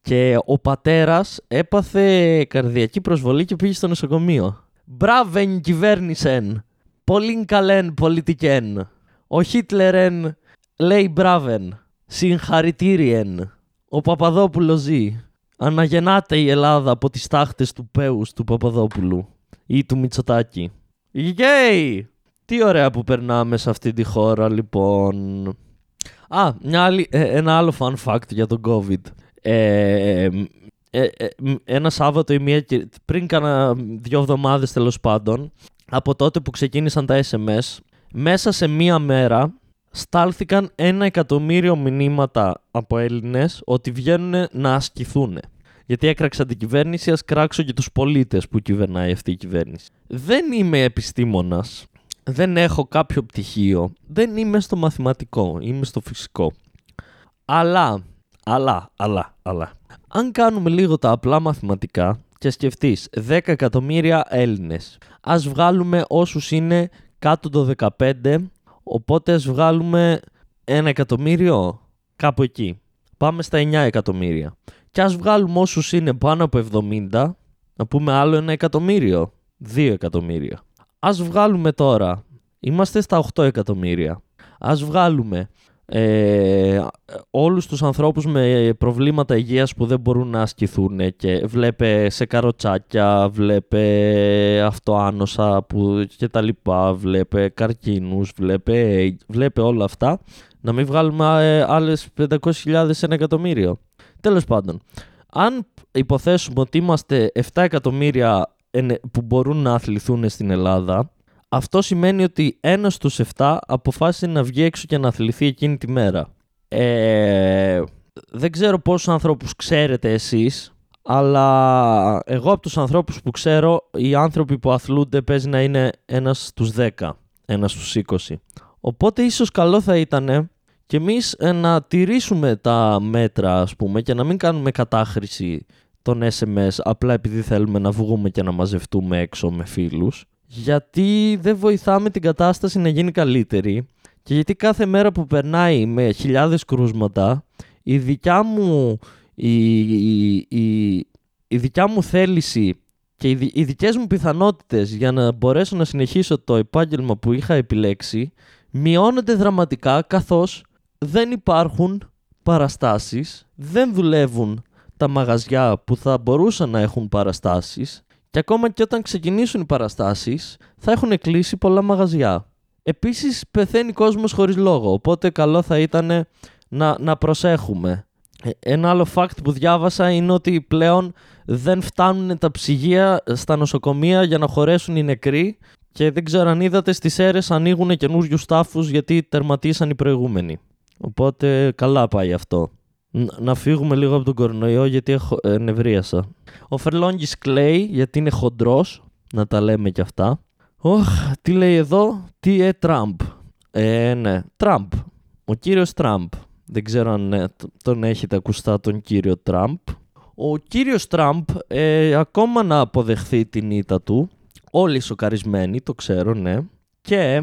και ο πατέρας έπαθε καρδιακή προσβολή και πήγε στο νοσοκομείο. Μπράβεν κυβέρνησεν. Πολύ καλέν πολιτικέν. Ο Χίτλερεν λέει μπράβεν. Συγχαρητήριεν. Ο Παπαδόπουλο ζει. Αναγεννάται η Ελλάδα από τις τάχτες του Πέους του Παπαδόπουλου ή του Μητσοτάκη. Γεια! Τι ωραία που περνάμε σε αυτή τη χώρα λοιπόν. Α, μια άλλη, ε, ένα άλλο fun fact για τον COVID. Ε, ε, ε ένα Σάββατο ή μία, πριν κάνα δύο εβδομάδες τέλος πάντων, από τότε που ξεκίνησαν τα SMS, μέσα σε μία μέρα στάλθηκαν ένα εκατομμύριο μηνύματα από Έλληνες ότι βγαίνουν να ασκηθούν. Γιατί έκραξα την κυβέρνηση, ας κράξω και τους πολίτες που κυβερνάει αυτή η κυβέρνηση. Δεν είμαι επιστήμονας, δεν έχω κάποιο πτυχίο, δεν είμαι στο μαθηματικό, είμαι στο φυσικό. Αλλά, αλλά, αλλά, αλλά, αν κάνουμε λίγο τα απλά μαθηματικά και σκεφτείς 10 εκατομμύρια Έλληνες, ας βγάλουμε όσους είναι κάτω το 15, οπότε ας βγάλουμε ένα εκατομμύριο κάπου εκεί. Πάμε στα 9 εκατομμύρια. Και ας βγάλουμε όσους είναι πάνω από 70, να πούμε άλλο ένα εκατομμύριο, 2 εκατομμύρια. Ας βγάλουμε τώρα, είμαστε στα 8 εκατομμύρια. Ας βγάλουμε ε, όλους τους ανθρώπους με προβλήματα υγείας που δεν μπορούν να ασκηθούν και βλέπε σε καροτσάκια, βλέπε αυτοάνωσα που και τα λοιπά, βλέπε καρκίνους, βλέπε, βλέπε όλα αυτά να μην βγάλουμε ε, άλλες 500.000 ένα εκατομμύριο. Τέλος πάντων, αν υποθέσουμε ότι είμαστε 7 εκατομμύρια που μπορούν να αθληθούν στην Ελλάδα, αυτό σημαίνει ότι ένας στους 7 αποφάσισε να βγει έξω και να αθληθεί εκείνη τη μέρα. Ε, δεν ξέρω πόσους ανθρώπους ξέρετε εσείς, αλλά εγώ από τους ανθρώπους που ξέρω, οι άνθρωποι που αθλούνται παίζει να είναι ένας στους 10, ένας στους 20. Οπότε ίσως καλό θα ήταν και εμείς ε, να τηρήσουμε τα μέτρα ας πούμε και να μην κάνουμε κατάχρηση των SMS απλά επειδή θέλουμε να βγούμε και να μαζευτούμε έξω με φίλους γιατί δεν βοηθάμε την κατάσταση να γίνει καλύτερη και γιατί κάθε μέρα που περνάει με χιλιάδες κρούσματα η δικιά μου, η, η, η, δικιά μου θέληση και οι, οι δικές μου πιθανότητες για να μπορέσω να συνεχίσω το επάγγελμα που είχα επιλέξει μειώνονται δραματικά καθώς δεν υπάρχουν παραστάσεις, δεν δουλεύουν τα μαγαζιά που θα μπορούσαν να έχουν παραστάσεις και ακόμα και όταν ξεκινήσουν οι παραστάσεις θα έχουν κλείσει πολλά μαγαζιά. Επίσης πεθαίνει κόσμος χωρίς λόγο, οπότε καλό θα ήταν να, να προσέχουμε. Ε, ένα άλλο fact που διάβασα είναι ότι πλέον δεν φτάνουν τα ψυγεία στα νοσοκομεία για να χωρέσουν οι νεκροί και δεν ξέρω αν είδατε στις αίρες ανοίγουν καινούριους τάφους γιατί τερματίσαν οι προηγούμενοι. Οπότε καλά πάει αυτό. Να φύγουμε λίγο από τον κορονοϊό γιατί έχω ε, νευρίασα. Ο Φερλόγγις κλαίει γιατί είναι χοντρός, να τα λέμε κι αυτά. Ωχ, τι λέει εδώ, τι ε Τραμπ. Ε, ναι, Τραμπ. Ο κύριος Τραμπ. Δεν ξέρω αν ε, τον έχετε ακουστά τον κύριο Τραμπ. Ο κύριος Τραμπ ε, ακόμα να αποδεχθεί την ήττα του. Όλοι σοκαρισμένοι, το ξέρω, ναι. Και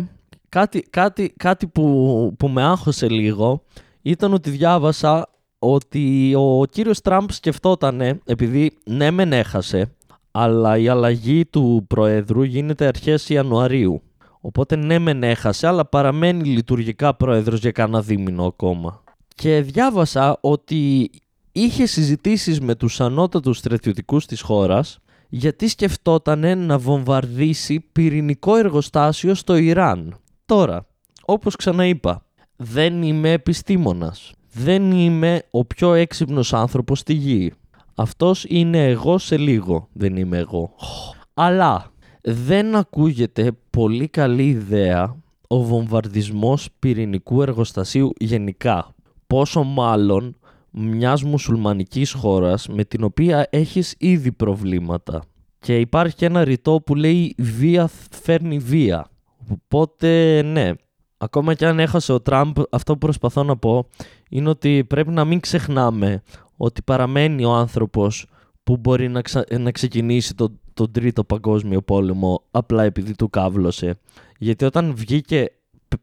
κάτι, κάτι, κάτι που, που με άγχωσε λίγο ήταν ότι διάβασα ότι ο κύριος Τραμπ σκεφτόταν, επειδή ναι μεν έχασε, αλλά η αλλαγή του Προέδρου γίνεται αρχές Ιανουαρίου. Οπότε ναι μεν έχασε, αλλά παραμένει λειτουργικά πρόεδρος για κάνα δίμηνο ακόμα. Και διάβασα ότι είχε συζητήσεις με τους ανώτατους στρατιωτικούς της χώρας γιατί σκεφτόταν να βομβαρδίσει πυρηνικό εργοστάσιο στο Ιράν. Τώρα, όπως ξαναείπα, δεν είμαι επιστήμονας. Δεν είμαι ο πιο έξυπνος άνθρωπος στη γη. Αυτός είναι εγώ σε λίγο, δεν είμαι εγώ. Αλλά δεν ακούγεται πολύ καλή ιδέα ο βομβαρδισμός πυρηνικού εργοστασίου γενικά. Πόσο μάλλον μιας μουσουλμανικής χώρας με την οποία έχεις ήδη προβλήματα. Και υπάρχει και ένα ρητό που λέει βία φέρνει βία. Οπότε ναι, ακόμα και αν έχασε ο Τραμπ, αυτό που προσπαθώ να πω είναι ότι πρέπει να μην ξεχνάμε ότι παραμένει ο άνθρωπος που μπορεί να, να ξεκινήσει τον το τρίτο παγκόσμιο πόλεμο απλά επειδή του κάβλωσε. Γιατί όταν βγήκε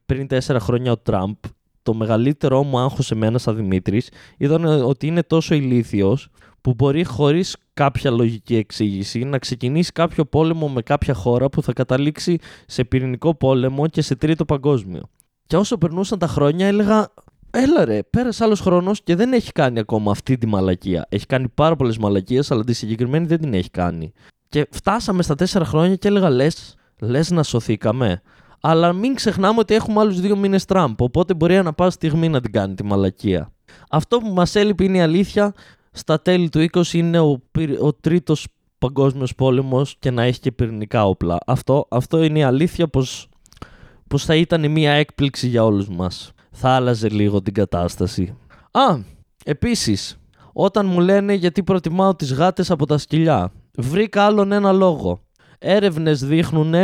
πριν τέσσερα χρόνια ο Τραμπ, το μεγαλύτερό μου άγχος σε μένα σαν Δημήτρης ήταν ότι είναι τόσο ηλίθιος που μπορεί χωρίς κάποια λογική εξήγηση να ξεκινήσει κάποιο πόλεμο με κάποια χώρα που θα καταλήξει σε πυρηνικό πόλεμο και σε τρίτο παγκόσμιο. Και όσο περνούσαν τα χρόνια έλεγα Έλα ρε, πέρασε άλλος χρόνος και δεν έχει κάνει ακόμα αυτή τη μαλακία. Έχει κάνει πάρα πολλές μαλακίες, αλλά τη συγκεκριμένη δεν την έχει κάνει. Και φτάσαμε στα τέσσερα χρόνια και έλεγα λες, λες να σωθήκαμε. Αλλά μην ξεχνάμε ότι έχουμε άλλους δύο μήνες Τραμπ. Οπότε μπορεί να πάω στιγμή να την κάνει τη μαλακία. Αυτό που μας έλειπε είναι η αλήθεια στα τέλη του 20 είναι ο, ο τρίτος παγκόσμιος πόλεμος και να έχει και πυρηνικά όπλα. Αυτό, αυτό είναι η αλήθεια πως, πως θα ήταν μια έκπληξη για όλους μας. Θα άλλαζε λίγο την κατάσταση. Α, επίσης, όταν μου λένε γιατί προτιμάω τις γάτες από τα σκυλιά, βρήκα άλλον ένα λόγο. Έρευνες δείχνουν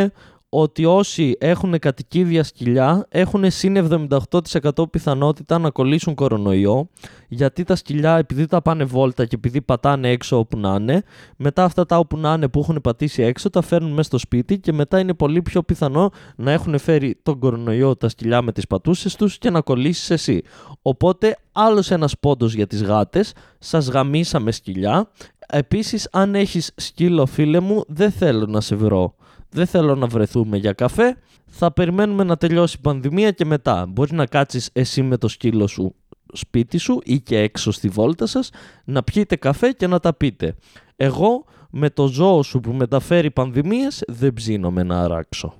ότι όσοι έχουν κατοικίδια σκυλιά έχουν συν 78% πιθανότητα να κολλήσουν κορονοϊό γιατί τα σκυλιά επειδή τα πάνε βόλτα και επειδή πατάνε έξω όπου να είναι μετά αυτά τα όπου να είναι που έχουν πατήσει έξω τα φέρνουν μέσα στο σπίτι και μετά είναι πολύ πιο πιθανό να έχουν φέρει τον κορονοϊό τα σκυλιά με τις πατούσες τους και να κολλήσεις εσύ. Οπότε άλλος ένας πόντος για τις γάτες, σας γαμίσαμε σκυλιά. Επίσης αν έχεις σκύλο φίλε μου δεν θέλω να σε βρω δεν θέλω να βρεθούμε για καφέ, θα περιμένουμε να τελειώσει η πανδημία και μετά. Μπορείς να κάτσεις εσύ με το σκύλο σου σπίτι σου ή και έξω στη βόλτα σας, να πιείτε καφέ και να τα πείτε. Εγώ με το ζώο σου που μεταφέρει πανδημίες δεν ψήνομαι να αράξω.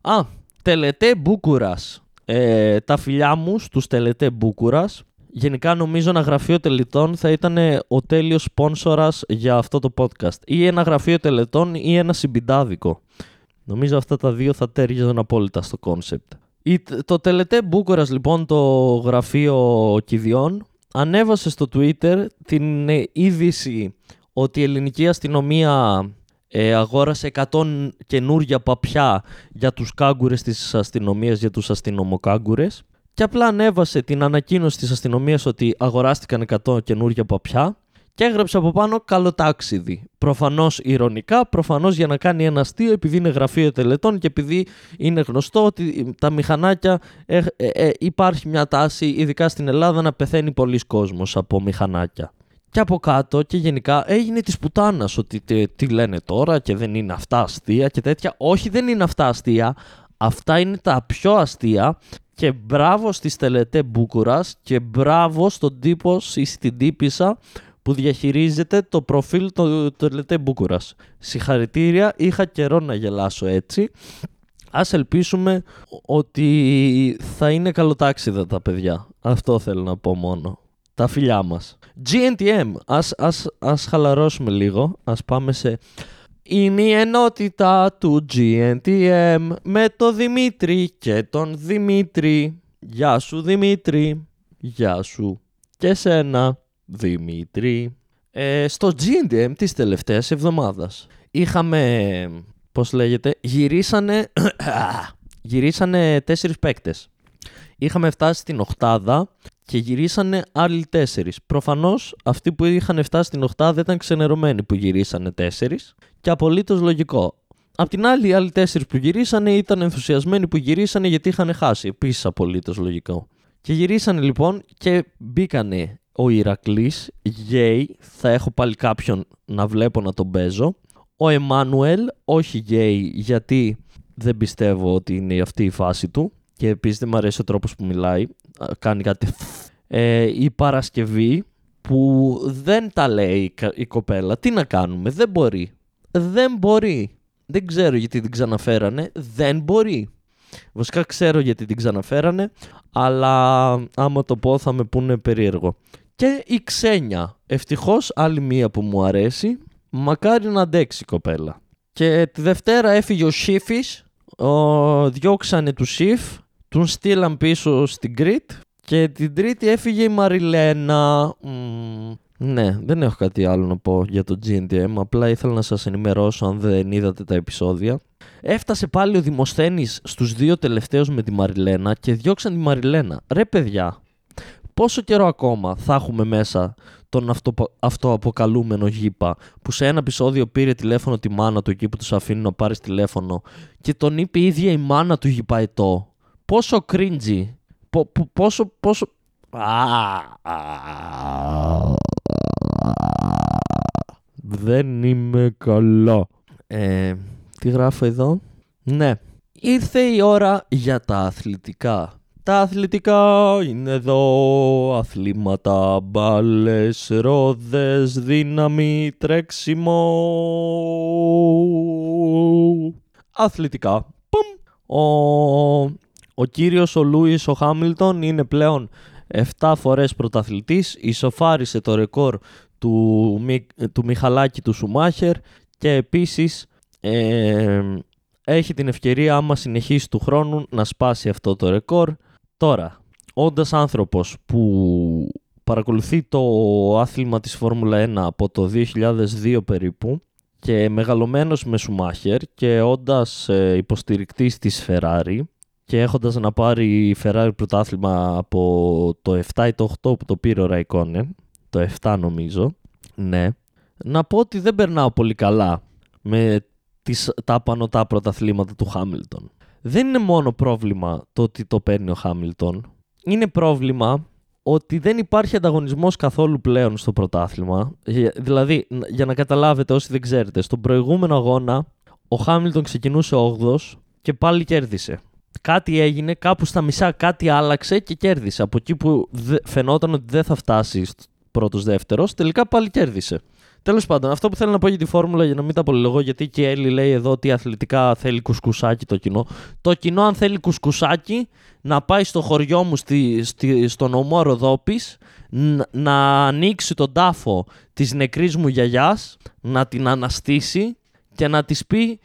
Α, τελετέ Μπούκουρας. Ε, τα φιλιά μου στους τελετέ Μπούκουρας. Γενικά νομίζω ένα γραφείο τελετών θα ήταν ο τέλειος σπόνσορας για αυτό το podcast. Ή ένα γραφείο τελετών ή ένα CBD άδικο. Νομίζω αυτά τα δύο θα ταίριαζαν απόλυτα στο κόνσεπτ. Το Τελετές Μπούκουρας λοιπόν το γραφείο κηδιών ανέβασε στο Twitter την είδηση ότι η ελληνική αστυνομία ε, αγόρασε 100 καινούρια παπιά για τους κάγκουρες της αστυνομίας, για τους αστυνομοκάγκουρες και απλά ανέβασε την ανακοίνωση της αστυνομίας ότι αγοράστηκαν 100 καινούρια παπιά και έγραψε από πάνω καλοτάξιδι. Προφανώς ηρωνικά, προφανώς για να κάνει ένα αστείο, επειδή είναι γραφείο τελετών και επειδή είναι γνωστό ότι τα μηχανάκια ε, ε, ε, υπάρχει μια τάση, ειδικά στην Ελλάδα, να πεθαίνει πολλοί κόσμος από μηχανάκια. Και από κάτω και γενικά έγινε της πουτάνας ότι τι, τι λένε τώρα και δεν είναι αυτά αστεία και τέτοια. Όχι, δεν είναι αυτά αστεία. Αυτά είναι τα πιο αστεία και μπράβο στη Τελετέ Μπούκουρας και μπράβο στον τύπο ή στην τύπησα που διαχειρίζεται το προφίλ του Τελετέ Μπούκουρας. Συγχαρητήρια, είχα καιρό να γελάσω έτσι. Ας ελπίσουμε ότι θα είναι καλοτάξιδα τα παιδιά. Αυτό θέλω να πω μόνο. Τα φιλιά μας. GNTM, ας, ας, ας χαλαρώσουμε λίγο. Ας πάμε σε... Είναι η ενότητα του GNTM με το Δημήτρη και τον Δημήτρη. Γεια σου Δημήτρη. Γεια σου και σένα. Δημήτρη. Ε, στο GNDM της τελευταίας εβδομάδας είχαμε, πώς λέγεται, γυρίσανε, *coughs* γυρίσανε τέσσερις παίκτες. Είχαμε φτάσει στην οχτάδα και γυρίσανε άλλοι τέσσερις. Προφανώς αυτοί που είχαν φτάσει στην οχτάδα ήταν ξενερωμένοι που γυρίσανε τέσσερις και απολύτως λογικό. Απ' την άλλη, οι άλλοι τέσσερις που γυρίσανε ήταν ενθουσιασμένοι που γυρίσανε γιατί είχαν χάσει. Επίσης απολύτως λογικό. Και γυρίσανε λοιπόν και μπήκανε ο Ηρακλής, γκέι, θα έχω πάλι κάποιον να βλέπω να τον παίζω. Ο Εμμάνουελ, όχι γκέι, γιατί δεν πιστεύω ότι είναι αυτή η φάση του και επίσης δεν μου αρέσει ο τρόπος που μιλάει, κάνει κάτι ε, η Παρασκευή που δεν τα λέει η κοπέλα. Τι να κάνουμε, δεν μπορεί. Δεν μπορεί. Δεν ξέρω γιατί την ξαναφέρανε, δεν μπορεί. Βασικά ξέρω γιατί την ξαναφέρανε, αλλά άμα το πω θα με πούνε περίεργο και η Ξένια. Ευτυχώς άλλη μία που μου αρέσει. Μακάρι να αντέξει η κοπέλα. Και τη Δευτέρα έφυγε ο Σίφη. Διώξανε του Σιφ. Τον στείλαν πίσω στην Κρήτ. Και την Τρίτη έφυγε η Μαριλένα. ναι, δεν έχω κάτι άλλο να πω για το GNTM. Απλά ήθελα να σας ενημερώσω αν δεν είδατε τα επεισόδια. Έφτασε πάλι ο Δημοσθένης στους δύο τελευταίους με τη Μαριλένα και διώξαν τη Μαριλένα. Ρε παιδιά, πόσο καιρό ακόμα θα έχουμε μέσα τον αυτό, αυτοαποκαλούμενο γήπα που σε ένα επεισόδιο πήρε τηλέφωνο τη μάνα του εκεί που τους αφήνει να πάρεις τηλέφωνο και τον είπε η ίδια η μάνα του γηπαετό. Πόσο cringy, πόσο, πόσο... Δεν είμαι καλά. Ε, τι γράφω εδώ; Ναι. Ήρθε η ώρα για τα αθλητικά. Τα αθλητικά είναι εδώ, αθλήματα, μπάλες, ρόδες, δύναμη, τρέξιμο. Αθλητικά. Ο, ο κύριος ο Λούις ο Χάμιλτον είναι πλέον 7 φορές πρωταθλητής, ισοφάρισε το ρεκόρ του, του Μιχαλάκη του Σουμάχερ και επίσης ε, έχει την ευκαιρία άμα συνεχίσει του χρόνου να σπάσει αυτό το ρεκόρ Τώρα, όντας άνθρωπος που παρακολουθεί το άθλημα της Φόρμουλα 1 από το 2002 περίπου και μεγαλωμένος με Σουμάχερ και όντας ε, υποστηρικτής της Ferrari και έχοντας να πάρει η Ferrari πρωτάθλημα από το 7 ή το 8 που το πήρε ο Ραϊκόνεν, το 7 νομίζω, ναι, να πω ότι δεν περνάω πολύ καλά με τις, τα πανωτά πρωταθλήματα του Χάμιλτον δεν είναι μόνο πρόβλημα το ότι το παίρνει ο Χάμιλτον. Είναι πρόβλημα ότι δεν υπάρχει ανταγωνισμός καθόλου πλέον στο πρωτάθλημα. Δηλαδή, για να καταλάβετε όσοι δεν ξέρετε, στον προηγούμενο αγώνα ο Χάμιλτον ξεκινούσε 8 και πάλι κέρδισε. Κάτι έγινε, κάπου στα μισά κάτι άλλαξε και κέρδισε. Από εκεί που φαινόταν ότι δεν θα φτάσει πρώτο δεύτερος, τελικά πάλι κέρδισε. Τέλος πάντων, αυτό που θέλω να πω για τη φόρμουλα, για να μην τα πολυλογώ, γιατί και η Έλλη λέει εδώ ότι αθλητικά θέλει κουσκουσάκι το κοινό. Το κοινό, αν θέλει κουσκουσάκι, να πάει στο χωριό μου, στη, στη, στο νομό Ροδόπης, να ανοίξει τον τάφο της νεκρής μου γιαγιάς, να την αναστήσει και να της πει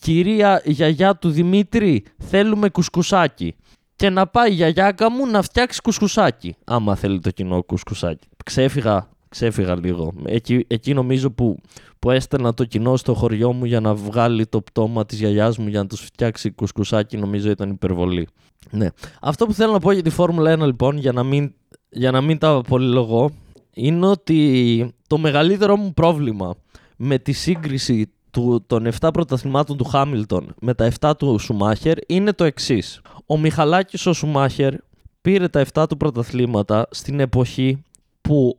«Κυρία γιαγιά του Δημήτρη, θέλουμε κουσκουσάκι». Και να πάει η γιαγιάκα μου να φτιάξει κουσκουσάκι, άμα θέλει το κοινό κουσκουσάκι. Ξέφυγα, ξέφυγα λίγο. Εκεί, εκεί νομίζω που, που έστελνα το κοινό στο χωριό μου για να βγάλει το πτώμα της γιαγιάς μου για να τους φτιάξει κουσκουσάκι νομίζω ήταν υπερβολή. Ναι. Αυτό που θέλω να πω για τη Φόρμουλα 1 λοιπόν, για να μην, για να μην τα πολυλογώ, είναι ότι το μεγαλύτερο μου πρόβλημα με τη σύγκριση του, των 7 πρωταθλημάτων του Χάμιλτον με τα 7 του Σουμάχερ είναι το εξής. Ο Μιχαλάκης ο Σουμάχερ πήρε τα 7 του πρωταθλήματα στην εποχή που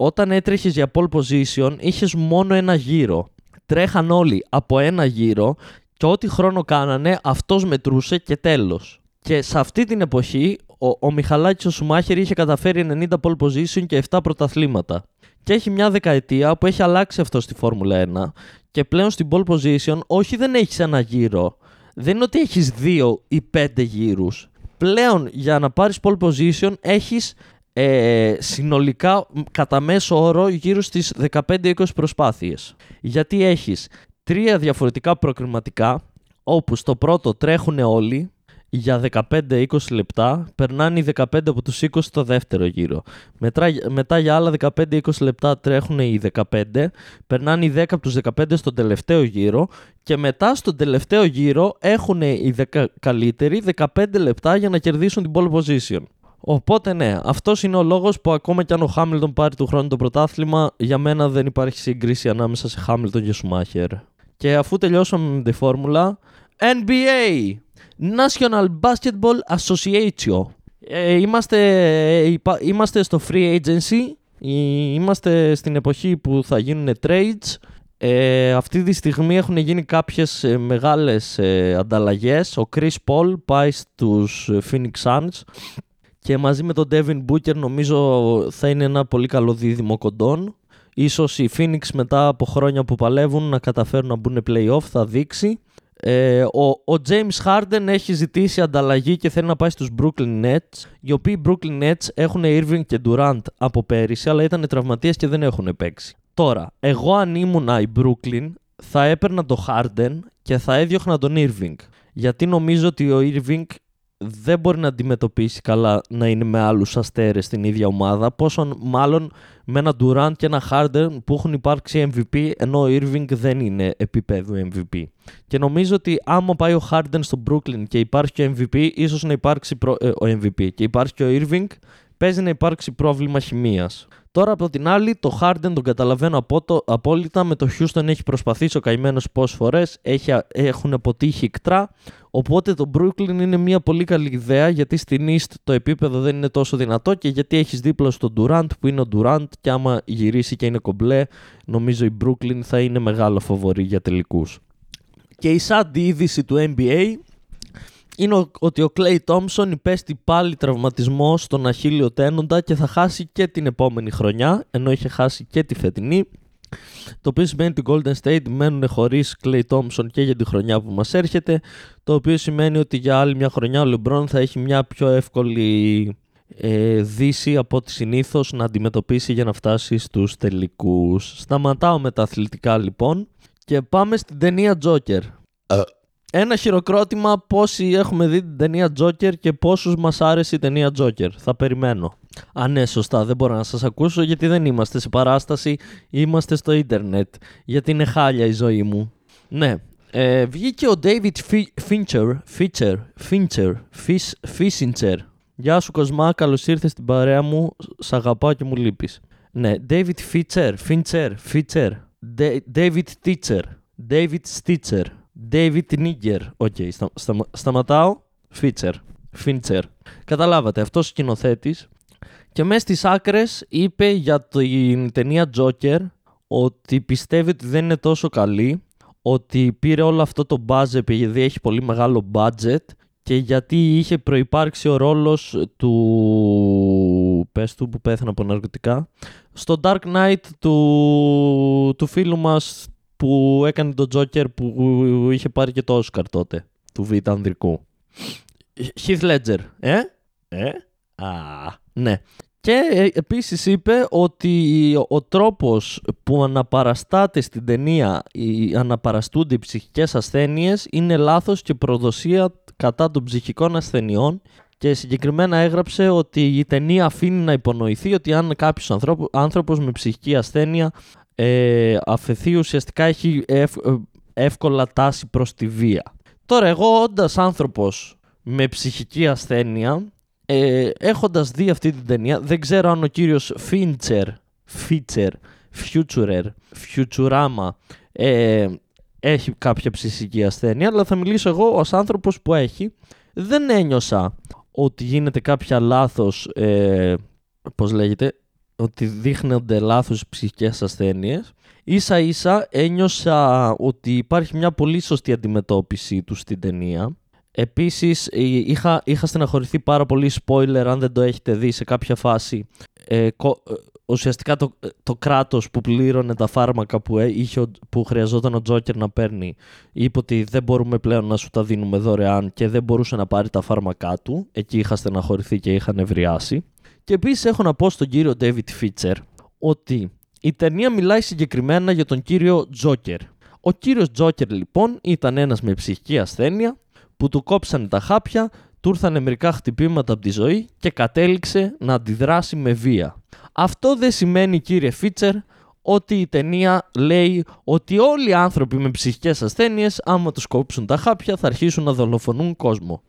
όταν έτρεχες για pole position είχες μόνο ένα γύρο. Τρέχαν όλοι από ένα γύρο και ό,τι χρόνο κάνανε αυτός μετρούσε και τέλος. Και σε αυτή την εποχή ο, ο Μιχαλάκης ο Σουμάχερ είχε καταφέρει 90 pole position και 7 πρωταθλήματα. Και έχει μια δεκαετία που έχει αλλάξει αυτό στη Φόρμουλα 1 και πλέον στην pole position όχι δεν έχεις ένα γύρο. Δεν είναι ότι έχεις δύο ή πέντε γύρους. Πλέον για να πάρεις pole position έχεις ε, συνολικά κατά μέσο όρο γύρω στις 15-20 προσπάθειες. Γιατί έχεις τρία διαφορετικά προκριματικά όπου στο πρώτο τρέχουν όλοι για 15-20 λεπτά, περνάνε οι 15 από τους 20 στο δεύτερο γύρο. Μετά, μετά για άλλα 15-20 λεπτά τρέχουν οι 15, περνάνε οι 10 από τους 15 στο τελευταίο γύρο και μετά στον τελευταίο γύρο έχουν οι 10 καλύτεροι 15 λεπτά για να κερδίσουν την pole position. Οπότε ναι, αυτός είναι ο λόγος που ακόμα κι αν ο Χάμιλτον πάρει του χρόνου το πρωτάθλημα, για μένα δεν υπάρχει σύγκριση ανάμεσα σε Χάμιλτον και Σουμάχερ. Και αφού τελειώσαμε με τη φόρμουλα, NBA! National Basketball Association. Ε, είμαστε, ε, είμαστε στο free agency, είμαστε στην εποχή που θα γίνουν trades. Ε, αυτή τη στιγμή έχουν γίνει κάποιες ε, μεγάλες ε, ανταλλαγές. Ο Chris Paul πάει στους Phoenix Suns και μαζί με τον Devin Booker νομίζω θα είναι ένα πολύ καλό δίδυμο κοντών. Ίσως οι Phoenix μετά από χρόνια που παλεύουν να καταφέρουν να μπουν play-off θα δείξει. Ε, ο, ο James Harden έχει ζητήσει ανταλλαγή και θέλει να πάει στους Brooklyn Nets οι οποίοι Brooklyn Nets έχουν Irving και Durant από πέρυσι αλλά ήταν τραυματίες και δεν έχουν παίξει. Τώρα, εγώ αν ήμουν η Brooklyn θα έπαιρνα το Harden και θα έδιωχνα τον Irving γιατί νομίζω ότι ο Irving δεν μπορεί να αντιμετωπίσει καλά να είναι με άλλους αστέρες στην ίδια ομάδα, πόσο μάλλον με ένα Durant και ένα Harden που έχουν υπάρξει MVP, ενώ ο Irving δεν είναι επίπεδο MVP. Και νομίζω ότι άμα πάει ο Harden στο Brooklyn και υπάρχει και ο MVP, ίσως να υπάρξει προ... ε, ο MVP και υπάρχει και ο Irving, παίζει να υπάρξει πρόβλημα χημίας. Τώρα από την άλλη, το Harden τον καταλαβαίνω απόλυτα. Με το Houston έχει προσπαθήσει ο καημένος πόσες φορές, έχουν αποτύχει εκτρά. Οπότε το Brooklyn είναι μια πολύ καλή ιδέα γιατί στην East το επίπεδο δεν είναι τόσο δυνατό και γιατί έχεις δίπλα στον Durant που είναι ο Durant και άμα γυρίσει και είναι κομπλέ, νομίζω η Brooklyn θα είναι μεγάλο φοβορή για τελικούς. Και η σαν είδηση του NBA είναι ότι ο Clay Thompson υπέστη πάλι τραυματισμό στον Αχίλιο Τένοντα και θα χάσει και την επόμενη χρονιά, ενώ είχε χάσει και τη φετινή. Το οποίο σημαίνει ότι οι Golden State μένουν χωρίς Clay Thompson και για τη χρονιά που μας έρχεται. Το οποίο σημαίνει ότι για άλλη μια χρονιά ο LeBron θα έχει μια πιο εύκολη ε, δύση από ό,τι συνήθως να αντιμετωπίσει για να φτάσει στους τελικούς. Σταματάω με τα αθλητικά λοιπόν και πάμε στην ταινία Joker. Uh. Ένα χειροκρότημα πόσοι έχουμε δει την ταινία Joker και πόσους μας άρεσε η ταινία Joker. Θα περιμένω. Α, ναι, σωστά, δεν μπορώ να σας ακούσω γιατί δεν είμαστε σε παράσταση, είμαστε στο ίντερνετ. Γιατί είναι χάλια η ζωή μου. Ναι, ε, βγήκε ο David Fincher, Fincher, Fincher, Fincher. Γεια σου Κοσμά, καλώς ήρθες στην παρέα μου, σ' αγαπάω και μου λείπεις. Ναι, David Fincher, Fincher, Fincher, David Teacher, David Stitcher, David Nigger. OK, okay, στα, στα, σταματάω. Φίτσερ. Φίντσερ. Καταλάβατε, αυτός ο σκηνοθέτης. Και μέσα στις άκρες είπε για την ταινία Joker ότι πιστεύει ότι δεν είναι τόσο καλή, ότι πήρε όλο αυτό το budget επειδή έχει πολύ μεγάλο budget και γιατί είχε προϋπάρξει ο ρόλος του πες του που πέθανε από ναρκωτικά στο Dark Knight του, του φίλου μας που έκανε τον Joker που είχε πάρει και το Oscar τότε του Β' Ανδρικού. Heath Ledger ε, ε, α, ναι. Και ε, επίσης είπε ότι ο τρόπος που αναπαραστάται στην ταινία οι αναπαραστούνται οι ψυχικές ασθένειες είναι λάθος και προδοσία κατά των ψυχικών ασθενειών. Και συγκεκριμένα έγραψε ότι η ταινία αφήνει να υπονοηθεί ότι αν κάποιος άνθρωπος με ψυχική ασθένεια ε, αφαιθεί ουσιαστικά έχει ε, εύκολα τάση προς τη βία. Τώρα εγώ όντας άνθρωπος με ψυχική ασθένεια ε, έχοντας δει αυτή την ταινία, δεν ξέρω αν ο κύριος Φίντσερ, Φίτσερ, Futurer, Futurama, ε, έχει κάποια ψυχική ασθένεια, αλλά θα μιλήσω εγώ ως άνθρωπος που έχει. Δεν ένιωσα ότι γίνεται κάποια λάθος, ε, πώς λέγεται, ότι δείχνονται λάθος ψυχικές ασθένειες. Ίσα ίσα ένιωσα ότι υπάρχει μια πολύ σωστή αντιμετώπιση του στην ταινία Επίσης ε, είχα, είχα στεναχωρηθεί πάρα πολύ spoiler αν δεν το έχετε δει σε κάποια φάση. Ε, ε ουσιαστικά το, το κράτος που πλήρωνε τα φάρμακα που, είχε, που χρειαζόταν ο Τζόκερ να παίρνει είπε ότι δεν μπορούμε πλέον να σου τα δίνουμε δωρεάν και δεν μπορούσε να πάρει τα φάρμακά του. Εκεί είχα στεναχωρηθεί και είχα νευριάσει. Και επίσης έχω να πω στον κύριο David Φίτσερ ότι η ταινία μιλάει συγκεκριμένα για τον κύριο Τζόκερ. Ο κύριος Τζόκερ λοιπόν ήταν ένας με ψυχική ασθένεια που του κόψανε τα χάπια, του ήρθαν μερικά χτυπήματα από τη ζωή και κατέληξε να αντιδράσει με βία. Αυτό δεν σημαίνει κύριε Φίτσερ ότι η ταινία λέει ότι όλοι οι άνθρωποι με ψυχικές ασθένειες άμα τους κόψουν τα χάπια θα αρχίσουν να δολοφονούν κόσμο.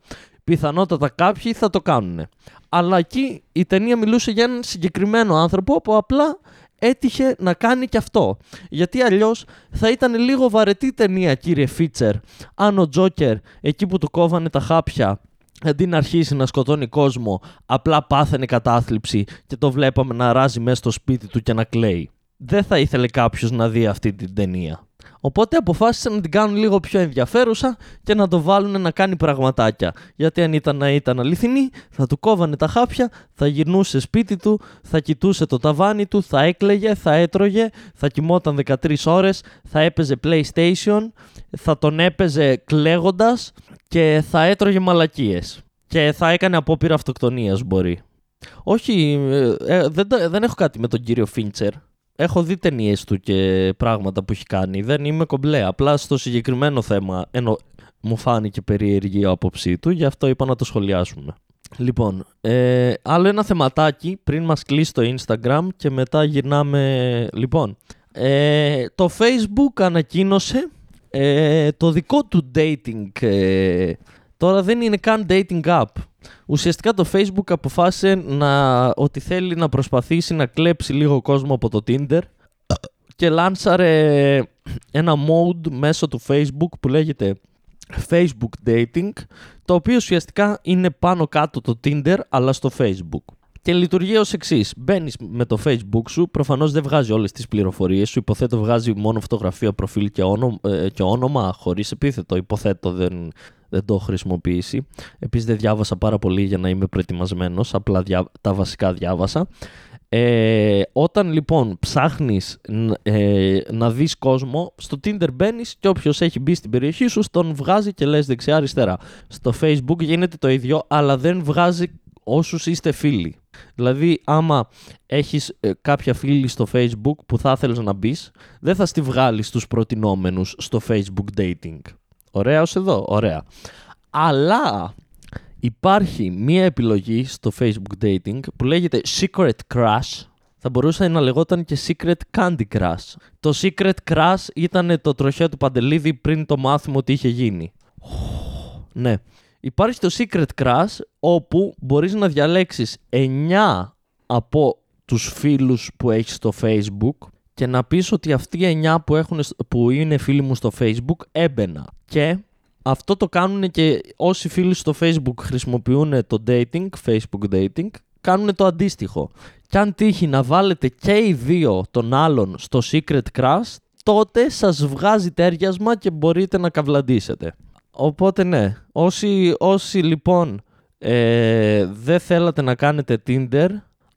Πιθανότατα κάποιοι θα το κάνουν. Αλλά εκεί η ταινία μιλούσε για έναν συγκεκριμένο άνθρωπο που απλά έτυχε να κάνει και αυτό. Γιατί αλλιώς θα ήταν λίγο βαρετή ταινία, κύριε Φίτσερ, αν ο Τζόκερ εκεί που του κόβανε τα χάπια αντί να αρχίσει να σκοτώνει κόσμο, απλά πάθαινε κατάθλιψη και το βλέπαμε να ράζει μέσα στο σπίτι του και να κλαίει. Δεν θα ήθελε κάποιος να δει αυτή την ταινία. Οπότε αποφάσισαν να την κάνουν λίγο πιο ενδιαφέρουσα και να το βάλουν να κάνει πραγματάκια. Γιατί αν ήταν να ήταν αληθινή, θα του κόβανε τα χάπια, θα γυρνούσε σπίτι του, θα κοιτούσε το ταβάνι του, θα έκλαιγε, θα έτρωγε, θα κοιμόταν 13 ώρες, θα έπαιζε PlayStation, θα τον έπαιζε κλαίγοντας και θα έτρωγε μαλακίες. Και θα έκανε απόπειρα αυτοκτονίας μπορεί. Όχι, ε, ε, δεν, δεν έχω κάτι με τον κύριο Φίντσερ έχω δει ταινίες του και πράγματα που έχει κάνει. Δεν είμαι κομπλέ. Απλά στο συγκεκριμένο θέμα ενώ μου φάνηκε περίεργη η άποψή του, γι' αυτό είπα να το σχολιάσουμε. Λοιπόν, ε, άλλο ένα θεματάκι πριν μας κλείσει το Instagram και μετά γυρνάμε... Λοιπόν, ε, το Facebook ανακοίνωσε ε, το δικό του dating... Ε, τώρα δεν είναι καν dating app. Ουσιαστικά το Facebook αποφάσισε να, ότι θέλει να προσπαθήσει να κλέψει λίγο κόσμο από το Tinder και λάνσαρε ένα mode μέσω του Facebook που λέγεται Facebook Dating το οποίο ουσιαστικά είναι πάνω κάτω το Tinder αλλά στο Facebook. Και λειτουργεί ως εξής. Μπαίνεις με το Facebook σου, προφανώς δεν βγάζει όλες τις πληροφορίες σου. Υποθέτω βγάζει μόνο φωτογραφία, προφίλ και όνομα, ε, και όνομα χωρίς επίθετο. Υποθέτω δεν, δεν το έχω χρησιμοποιήσει. Επίσης δεν διάβασα πάρα πολύ για να είμαι προετοιμασμένος. Απλά τα βασικά διάβασα. Ε, όταν λοιπόν ψάχνεις ε, να δεις κόσμο, στο Tinder μπαίνεις και όποιος έχει μπει στην περιοχή σου τον βγάζει και λες δεξιά αριστερά. Στο Facebook γίνεται το ίδιο αλλά δεν βγάζει όσους είστε φίλοι. Δηλαδή, άμα έχεις ε, κάποια φίλη στο Facebook που θα ήθελες να μπεις, δεν θα στη βγάλεις στους προτινόμενους στο Facebook dating. Ωραία ως εδώ, ωραία. Αλλά υπάρχει μία επιλογή στο Facebook dating που λέγεται Secret Crush. Θα μπορούσε να λεγόταν και Secret Candy Crush. Το Secret Crush ήταν το τροχαίο του Παντελίδη πριν το μάθημα ότι είχε γίνει. Ναι. Υπάρχει το Secret Crush όπου μπορείς να διαλέξεις 9 από τους φίλους που έχεις στο Facebook και να πεις ότι αυτοί οι 9 που, έχουν, που είναι φίλοι μου στο Facebook έμπαινα. Και αυτό το κάνουν και όσοι φίλοι στο Facebook χρησιμοποιούν το dating, Facebook dating, κάνουν το αντίστοιχο. Και αν τύχει να βάλετε και οι δύο τον άλλον στο Secret Crush, τότε σας βγάζει τέριασμα και μπορείτε να καυλαντήσετε. Οπότε ναι, όσοι, όσοι λοιπόν ε, δεν θέλατε να κάνετε Tinder,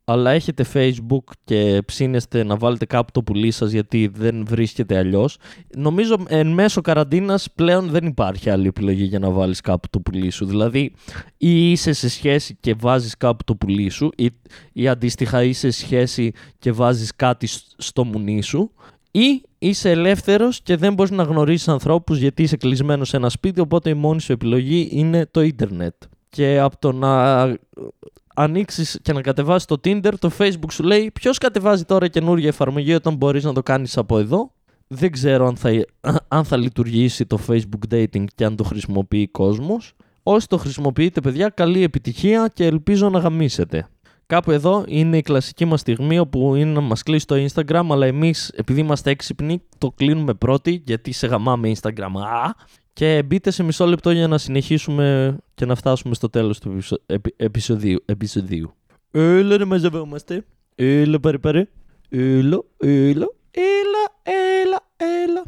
αλλά έχετε Facebook και ψήνεστε να βάλετε κάπου το πουλί σας γιατί δεν βρίσκεται αλλιώς, νομίζω εν μέσω καραντίνας πλέον δεν υπάρχει άλλη επιλογή για να βάλεις κάπου το πουλί σου. Δηλαδή ή είσαι σε σχέση και βάζεις κάπου το πουλί σου ή, ή αντίστοιχα είσαι σε σχέση και βάζεις κάτι στο μουνί σου ή είσαι ελεύθερος και δεν μπορείς να γνωρίσεις ανθρώπους γιατί είσαι κλεισμένος σε ένα σπίτι οπότε η μόνη σου επιλογή είναι το ίντερνετ. Και από το να ανοίξεις και να κατεβάσεις το Tinder, το Facebook σου λέει ποιος κατεβάζει τώρα καινούργια εφαρμογή όταν μπορείς να το κάνεις από εδώ; Δεν ξέρω αν θα, *clears throat* αν θα λειτουργήσει το Facebook dating και αν το χρησιμοποιεί κόσμος. Όσοι το χρησιμοποιείτε, παιδιά, καλή επιτυχία και ελπίζω να γαμίσετε. Κάπου εδώ είναι η κλασική μας στιγμή όπου είναι να μας κλείσει το Instagram αλλά εμείς επειδή είμαστε έξυπνοι το κλείνουμε πρώτοι γιατί σε γαμάμε Instagram. Α, και μπείτε σε μισό λεπτό για να συνεχίσουμε και να φτάσουμε στο τέλος του επεισοδίου. επεισοδίου. Έλα ρε μαζευόμαστε. Έλα πάρε πάρε. Έλα, έλα, έλα, έλα, έλα.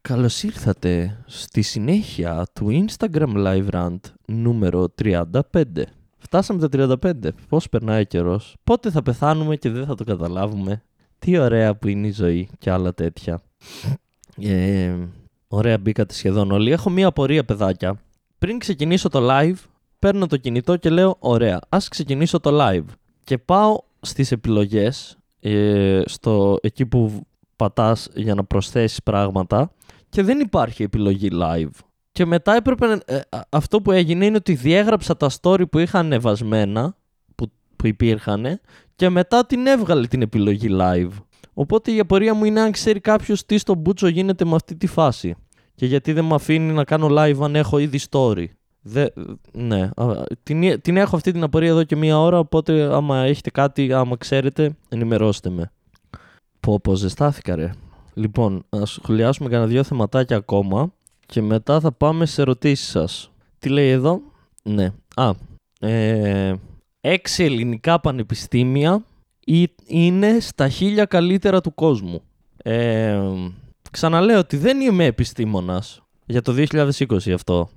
Καλώς ήρθατε στη συνέχεια του Instagram Live Rant νούμερο 35. Φτάσαμε τα 35. Πώς περνάει καιρός; Πότε θα πεθάνουμε και δεν θα το καταλάβουμε; Τι ωραία που είναι η ζωή και άλλα τέτοια. Ε, Ωραία, μπήκατε σχεδόν όλοι. Έχω μία απορία, παιδάκια. Πριν ξεκινήσω το live, παίρνω το κινητό και λέω: Ωραία, ας ξεκινήσω το live. Και πάω στις επιλογές, ε, στο, εκεί που πατάς για να προσθέσεις πράγματα, και δεν υπάρχει επιλογή live. Και μετά έπρεπε. Ε, αυτό που έγινε είναι ότι διέγραψα τα story που είχα ανεβασμένα, που, που υπήρχαν, και μετά την έβγαλε την επιλογή live. Οπότε η απορία μου είναι αν ξέρει κάποιος τι στο μπούτσο γίνεται με αυτή τη φάση. Και γιατί δεν με αφήνει να κάνω live αν έχω ήδη story. Δε, ναι, την, την έχω αυτή την απορία εδώ και μία ώρα, οπότε άμα έχετε κάτι, άμα ξέρετε, ενημερώστε με. Πω πω ζεστάθηκα ρε. Λοιπόν, ας σχολιάσουμε κανένα δύο θεματάκια ακόμα και μετά θα πάμε σε ερωτήσεις σας. Τι λέει εδώ; Ναι. Α, ε, έξι ελληνικά πανεπιστήμια είναι στα χίλια καλύτερα του κόσμου. Ε, ξαναλέω ότι δεν είμαι επιστήμονας. Για το 2020 αυτό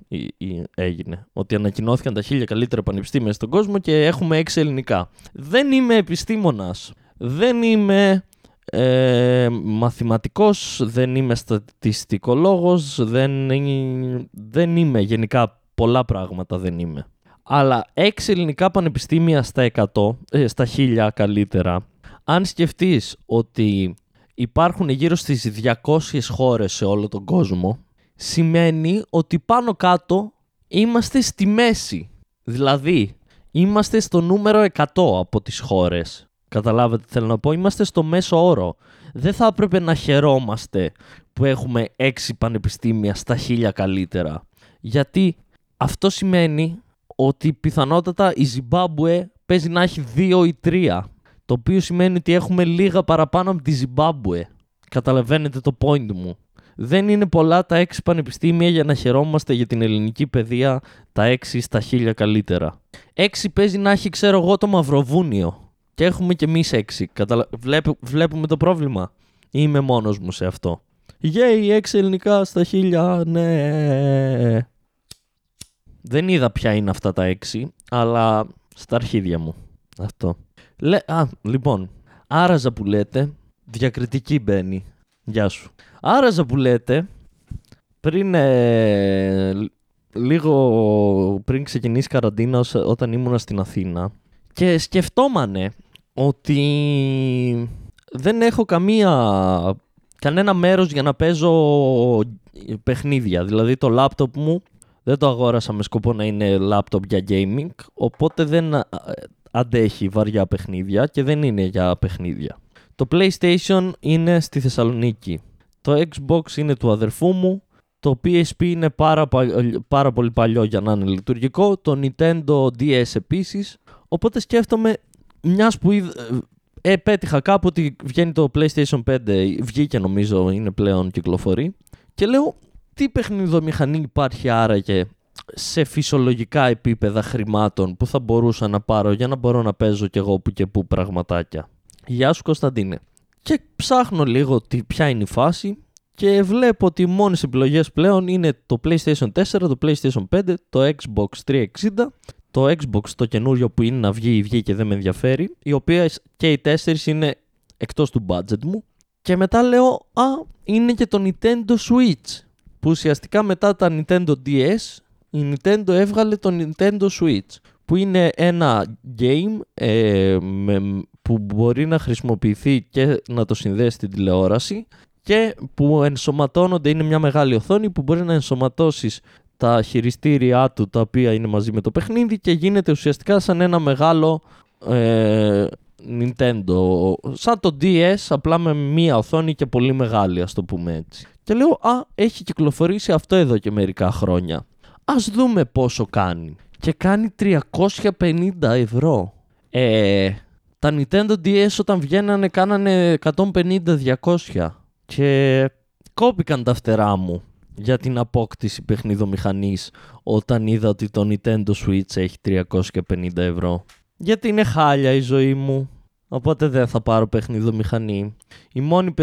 έγινε. Ότι ανακοινώθηκαν τα χίλια καλύτερα πανεπιστήμια στον κόσμο και έχουμε έξι ελληνικά. Δεν είμαι επιστήμονας. Δεν είμαι ε, μαθηματικός, δεν είμαι στατιστικολόγος, δεν, δεν είμαι γενικά πολλά πράγματα δεν είμαι. Αλλά έξι ελληνικά πανεπιστήμια στα 100, ε, στα 1000 καλύτερα, αν σκεφτείς ότι υπάρχουν γύρω στις 200 χώρες σε όλο τον κόσμο, σημαίνει ότι πάνω κάτω είμαστε στη μέση. Δηλαδή, είμαστε στο νούμερο 100 από τις χώρες. Καταλάβατε τι θέλω να πω, είμαστε στο μέσο όρο. Δεν θα έπρεπε να χαιρόμαστε που έχουμε 6 πανεπιστήμια στα 1000 καλύτερα. Γιατί αυτό σημαίνει ότι πιθανότατα η Ζιμπάμπουε παίζει να έχει δύο ή τρία. Το οποίο σημαίνει ότι έχουμε λίγα παραπάνω από τη Ζιμπάμπουε. Καταλαβαίνετε το point μου. Δεν είναι πολλά τα έξι πανεπιστήμια για να χαιρόμαστε για την ελληνική παιδεία τα έξι στα χίλια καλύτερα. Έξι παίζει να έχει, ξέρω εγώ, το Μαυροβούνιο. Και έχουμε κι εμείς έξι. Καταλα... Βλέπουμε το πρόβλημα. Είμαι μόνος μου σε αυτό; Γεια, έξι ελληνικά στα χίλια, ναι. Δεν είδα ποια είναι αυτά τα έξι, αλλά στα αρχίδια μου. Αυτό. Λε, α, λοιπόν, άραζα που λέτε, διακριτική μπαίνει. Γεια σου. Άραζα που λέτε, πριν ε, λίγο πριν ξεκινήσει η καραντίνα όταν ήμουνα στην Αθήνα και σκεφτόμανε ότι δεν έχω καμία κανένα μέρος για να παίζω παιχνίδια. Δηλαδή το λάπτοπ μου δεν το αγόρασα με σκοπό να είναι λάπτοπ για gaming, οπότε δεν αντέχει βαριά παιχνίδια και δεν είναι για παιχνίδια. Το PlayStation είναι στη Θεσσαλονίκη. Το Xbox είναι του αδερφού μου. Το PSP είναι πάρα, πάρα πολύ παλιό για να είναι λειτουργικό. Το Nintendo DS επίσης. Οπότε σκέφτομαι, μιας που είδα, ε, πέτυχα κάπου ότι βγαίνει το PlayStation 5, βγήκε νομίζω, είναι πλέον κυκλοφορεί. Και λέω, τι παιχνιδομηχανή υπάρχει άραγε σε φυσιολογικά επίπεδα χρημάτων που θα μπορούσα να πάρω για να μπορώ να παίζω κι εγώ που και που πραγματάκια; Γεια σου Κωνσταντίνε. Και ψάχνω λίγο τι, ποια είναι η φάση και βλέπω ότι οι μόνες επιλογές πλέον είναι το PlayStation 4, το PlayStation 5, το Xbox 360, το Xbox το καινούριο που είναι να βγει, βγει και δεν με ενδιαφέρει, οι οποίες και οι τέσσερις είναι εκτός του budget μου. Και μετά λέω, α, είναι και το Nintendo Switch, που ουσιαστικά μετά τα Nintendo DS, η Nintendo έβγαλε το Nintendo Switch, που είναι ένα game ε, που μπορεί να χρησιμοποιηθεί και να το συνδέσει στην τηλεόραση και που ενσωματώνονται, είναι μια μεγάλη οθόνη που μπορεί να ενσωματώσεις τα χειριστήριά του τα οποία είναι μαζί με το παιχνίδι και γίνεται ουσιαστικά σαν ένα μεγάλο ε, Nintendo. Σαν το DS, απλά με μία οθόνη και πολύ μεγάλη, ας το πούμε έτσι. Και λέω, α, έχει κυκλοφορήσει αυτό εδώ και μερικά χρόνια. Ας δούμε πόσο κάνει. Και κάνει 350 ευρώ. Ε, τα Nintendo DS όταν βγαίνανε κάνανε 150-200 και κόπηκαν τα φτερά μου για την απόκτηση παιχνιδομηχανής όταν είδα ότι το Nintendo Switch έχει 350 ευρώ. Γιατί είναι χάλια η ζωή μου, οπότε δεν θα πάρω παιχνιδομηχανή. Η μόνη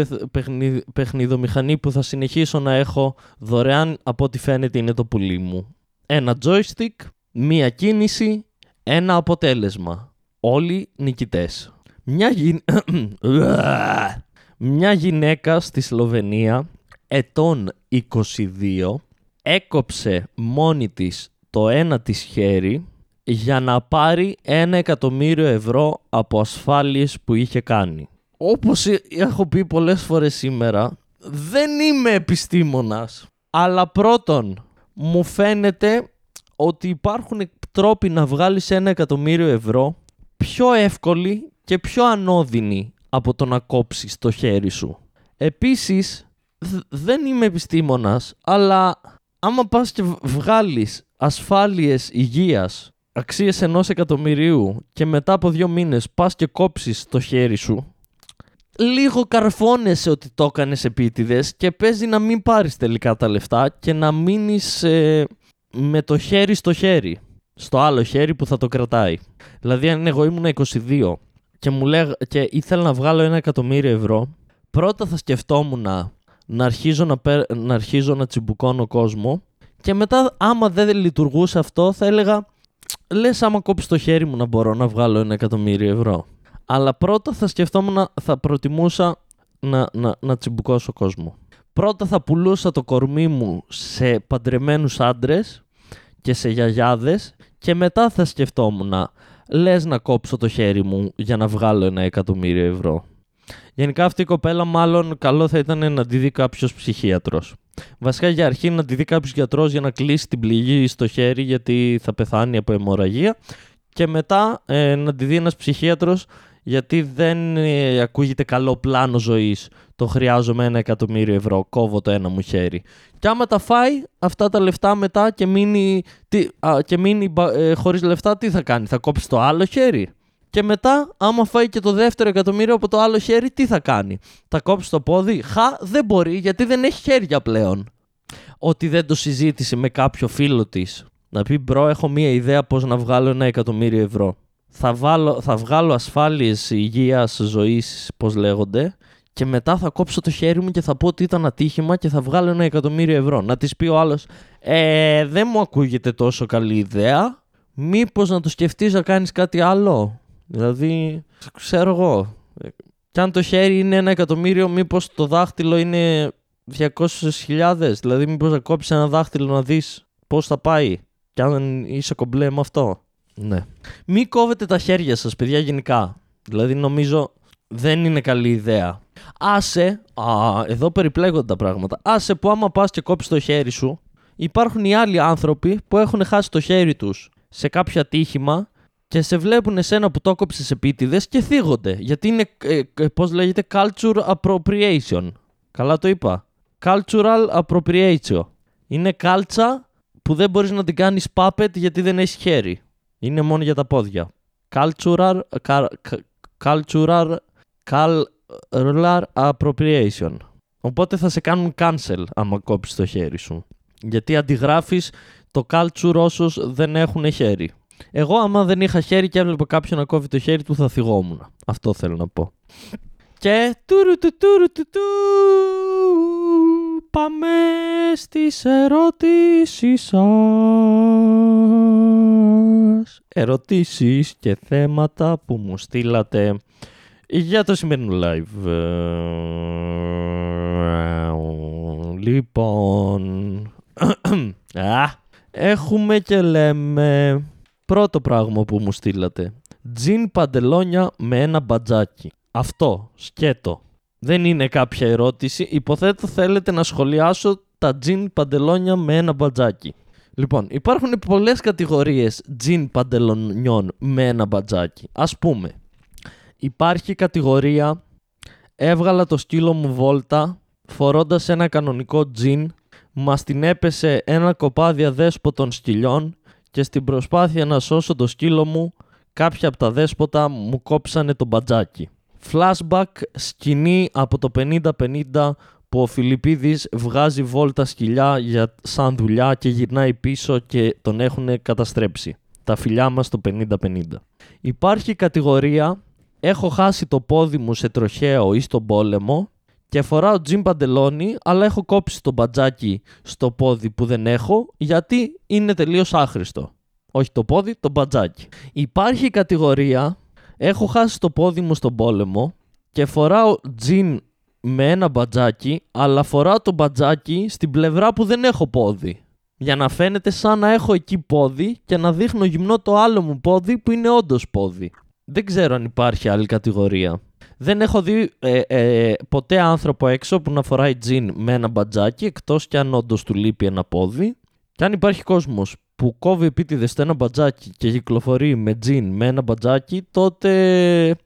παιχνιδομηχανή που θα συνεχίσω να έχω δωρεάν από ό,τι φαίνεται είναι το πουλί μου. Ένα joystick, μία κίνηση, ένα αποτέλεσμα. Όλοι νικητές. Μια, *coughs* Μια γυναίκα στη Σλοβενία ετών 22 έκοψε μόνη της το ένα της χέρι για να πάρει ένα εκατομμύριο ευρώ από ασφάλειες που είχε κάνει. Όπως έχω πει πολλές φορές σήμερα, δεν είμαι επιστήμονας. Αλλά πρώτον, μου φαίνεται ότι υπάρχουν τρόποι να βγάλεις ένα εκατομμύριο ευρώ πιο εύκολοι και πιο ανώδυνοι από το να κόψεις το χέρι σου. Επίσης, δεν είμαι επιστήμονας, αλλά άμα πας και βγάλεις ασφάλειες υγείας αξίες ενός εκατομμυρίου και μετά από δύο μήνες πας και κόψεις το χέρι σου, λίγο καρφώνεσαι ότι το έκανες επίτηδες και παίζει να μην πάρεις τελικά τα λεφτά και να μείνεις ε, με το χέρι στο χέρι. Στο άλλο χέρι που θα το κρατάει. Δηλαδή αν εγώ ήμουν 22 και, μου λέγ, και ήθελα να βγάλω ένα εκατομμύριο ευρώ, πρώτα θα σκεφτόμουν να, αρχίζω να, να αρχίζω να τσιμπουκώνω κόσμο και μετά άμα δεν λειτουργούσε αυτό θα έλεγα λες άμα κόψεις το χέρι μου να μπορώ να βγάλω ένα εκατομμύριο ευρώ. Αλλά πρώτα θα σκεφτόμουν, θα προτιμούσα να, να, να τσιμπουκώσω κόσμο. Πρώτα θα πουλούσα το κορμί μου σε παντρεμένους άντρες και σε γιαγιάδες και μετά θα σκεφτόμουν λες να κόψω το χέρι μου για να βγάλω ένα εκατομμύριο ευρώ. Γενικά αυτή η κοπέλα μάλλον καλό θα ήταν να τη δει κάποιος ψυχίατρος. Βασικά για αρχή να τη δει κάποιος γιατρός για να κλείσει την πληγή στο χέρι γιατί θα πεθάνει από αιμορραγία και μετά ε, να τη δει ένας ψυχίατρος γιατί δεν ε, ακούγεται καλό πλάνο ζωής το χρειάζομαι ένα εκατομμύριο ευρώ, κόβω το ένα μου χέρι. Και άμα τα φάει αυτά τα λεφτά μετά και μείνει, τι, και μείνει ε, χωρίς λεφτά, τι θα κάνει, θα κόψει το άλλο χέρι; Και μετά, άμα φάει και το δεύτερο εκατομμύριο από το άλλο χέρι, τι θα κάνει; Θα κόψει το πόδι; Χα, δεν μπορεί γιατί δεν έχει χέρια πλέον. Ότι δεν το συζήτησε με κάποιο φίλο της. Να πει bro, έχω μία ιδέα πώς να βγάλω ένα εκατομμύριο ευρώ. Θα, βάλω, θα βγάλω ασφάλειες υγείας ζωής, πώς λέγονται, και μετά θα κόψω το χέρι μου και θα πω ότι ήταν ατύχημα και θα βγάλω ένα εκατομμύριο ευρώ. Να της πει ο άλλος, Ε, δεν μου ακούγεται τόσο καλή ιδέα. Μήπως να το σκεφτείς να κάνεις κάτι άλλο; Δηλαδή, ξέρω εγώ. Κι αν το χέρι είναι ένα εκατομμύριο, μήπως το δάχτυλο είναι 200.000. Δηλαδή, μήπως να κόψεις ένα δάχτυλο να δεις πώς θα πάει. Κι αν είσαι κομπλέ με αυτό. Ναι. Μην κόβετε τα χέρια σας, παιδιά, γενικά. Δηλαδή, νομίζω δεν είναι καλή ιδέα. Άσε, α, εδώ περιπλέγονται τα πράγματα. Άσε που άμα πας και κόψεις το χέρι σου, υπάρχουν οι άλλοι άνθρωποι που έχουν χάσει το χέρι τους σε κάποιο ατύχημα και σε βλέπουν εσένα που το κόψει επίτηδες και θίγονται. Γιατί είναι, ε, ε, πώς λέγεται, culture appropriation. Καλά το είπα. Cultural appropriation. Είναι κάλτσα που δεν μπορείς να την κάνεις puppet γιατί δεν έχει χέρι. Είναι μόνο για τα πόδια. Cultural, cultural, cultural appropriation. Οπότε θα σε κάνουν cancel άμα κόψεις το χέρι σου. Γιατί αντιγράφεις το culture όσους δεν έχουν χέρι. Εγώ, άμα δεν είχα χέρι και έβλεπα κάποιον να κόβει το χέρι του, θα θυγόμουν. Αυτό θέλω να πω. Και. Τουρου, του, τουρου, του, του. πάμε στις ερωτήσεις σας. Ερωτήσεις και θέματα που μου στείλατε για το σημερινό live. Λοιπόν, *clears throat* Α, έχουμε και λέμε πρώτο πράγμα που μου στείλατε. Τζιν παντελόνια με ένα μπατζάκι. Αυτό, σκέτο. Δεν είναι κάποια ερώτηση. Υποθέτω θέλετε να σχολιάσω τα τζιν παντελόνια με ένα μπατζάκι. Λοιπόν, υπάρχουν πολλές κατηγορίες τζιν παντελονιών με ένα μπατζάκι. Ας πούμε, υπάρχει κατηγορία έβγαλα το σκύλο μου βόλτα φορώντας ένα κανονικό τζιν μας την έπεσε ένα κοπάδι αδέσποτων σκυλιών και στην προσπάθεια να σώσω το σκύλο μου κάποια από τα δέσποτα μου κόψανε το μπατζάκι. Flashback σκηνή από το 50-50 που ο Φιλιππίδης βγάζει βόλτα σκυλιά για σαν δουλειά και γυρνάει πίσω και τον έχουν καταστρέψει. Τα φιλιά μας το 50-50. Υπάρχει κατηγορία έχω χάσει το πόδι μου σε τροχαίο ή στον πόλεμο και φοράω τζιν παντελόνι αλλά έχω κόψει το μπατζάκι στο πόδι που δεν έχω γιατί είναι τελείως άχρηστο. Όχι το πόδι, το μπατζάκι. Υπάρχει κατηγορία έχω χάσει το πόδι μου στον πόλεμο και φοράω τζιν με ένα μπατζάκι, αλλά φοράω το μπατζάκι στην πλευρά που δεν έχω πόδι. Για να φαίνεται σαν να έχω εκεί πόδι και να δείχνω γυμνό το άλλο μου πόδι που είναι όντως πόδι. Δεν ξέρω αν υπάρχει άλλη κατηγορία. Δεν έχω δει ε, ε, ποτέ άνθρωπο έξω που να φοράει τζιν με ένα μπατζάκι, εκτός κι αν όντως του λείπει ένα πόδι. Και αν υπάρχει κόσμος που κόβει επίτηδες ένα μπατζάκι και κυκλοφορεί με τζιν με ένα μπατζάκι, τότε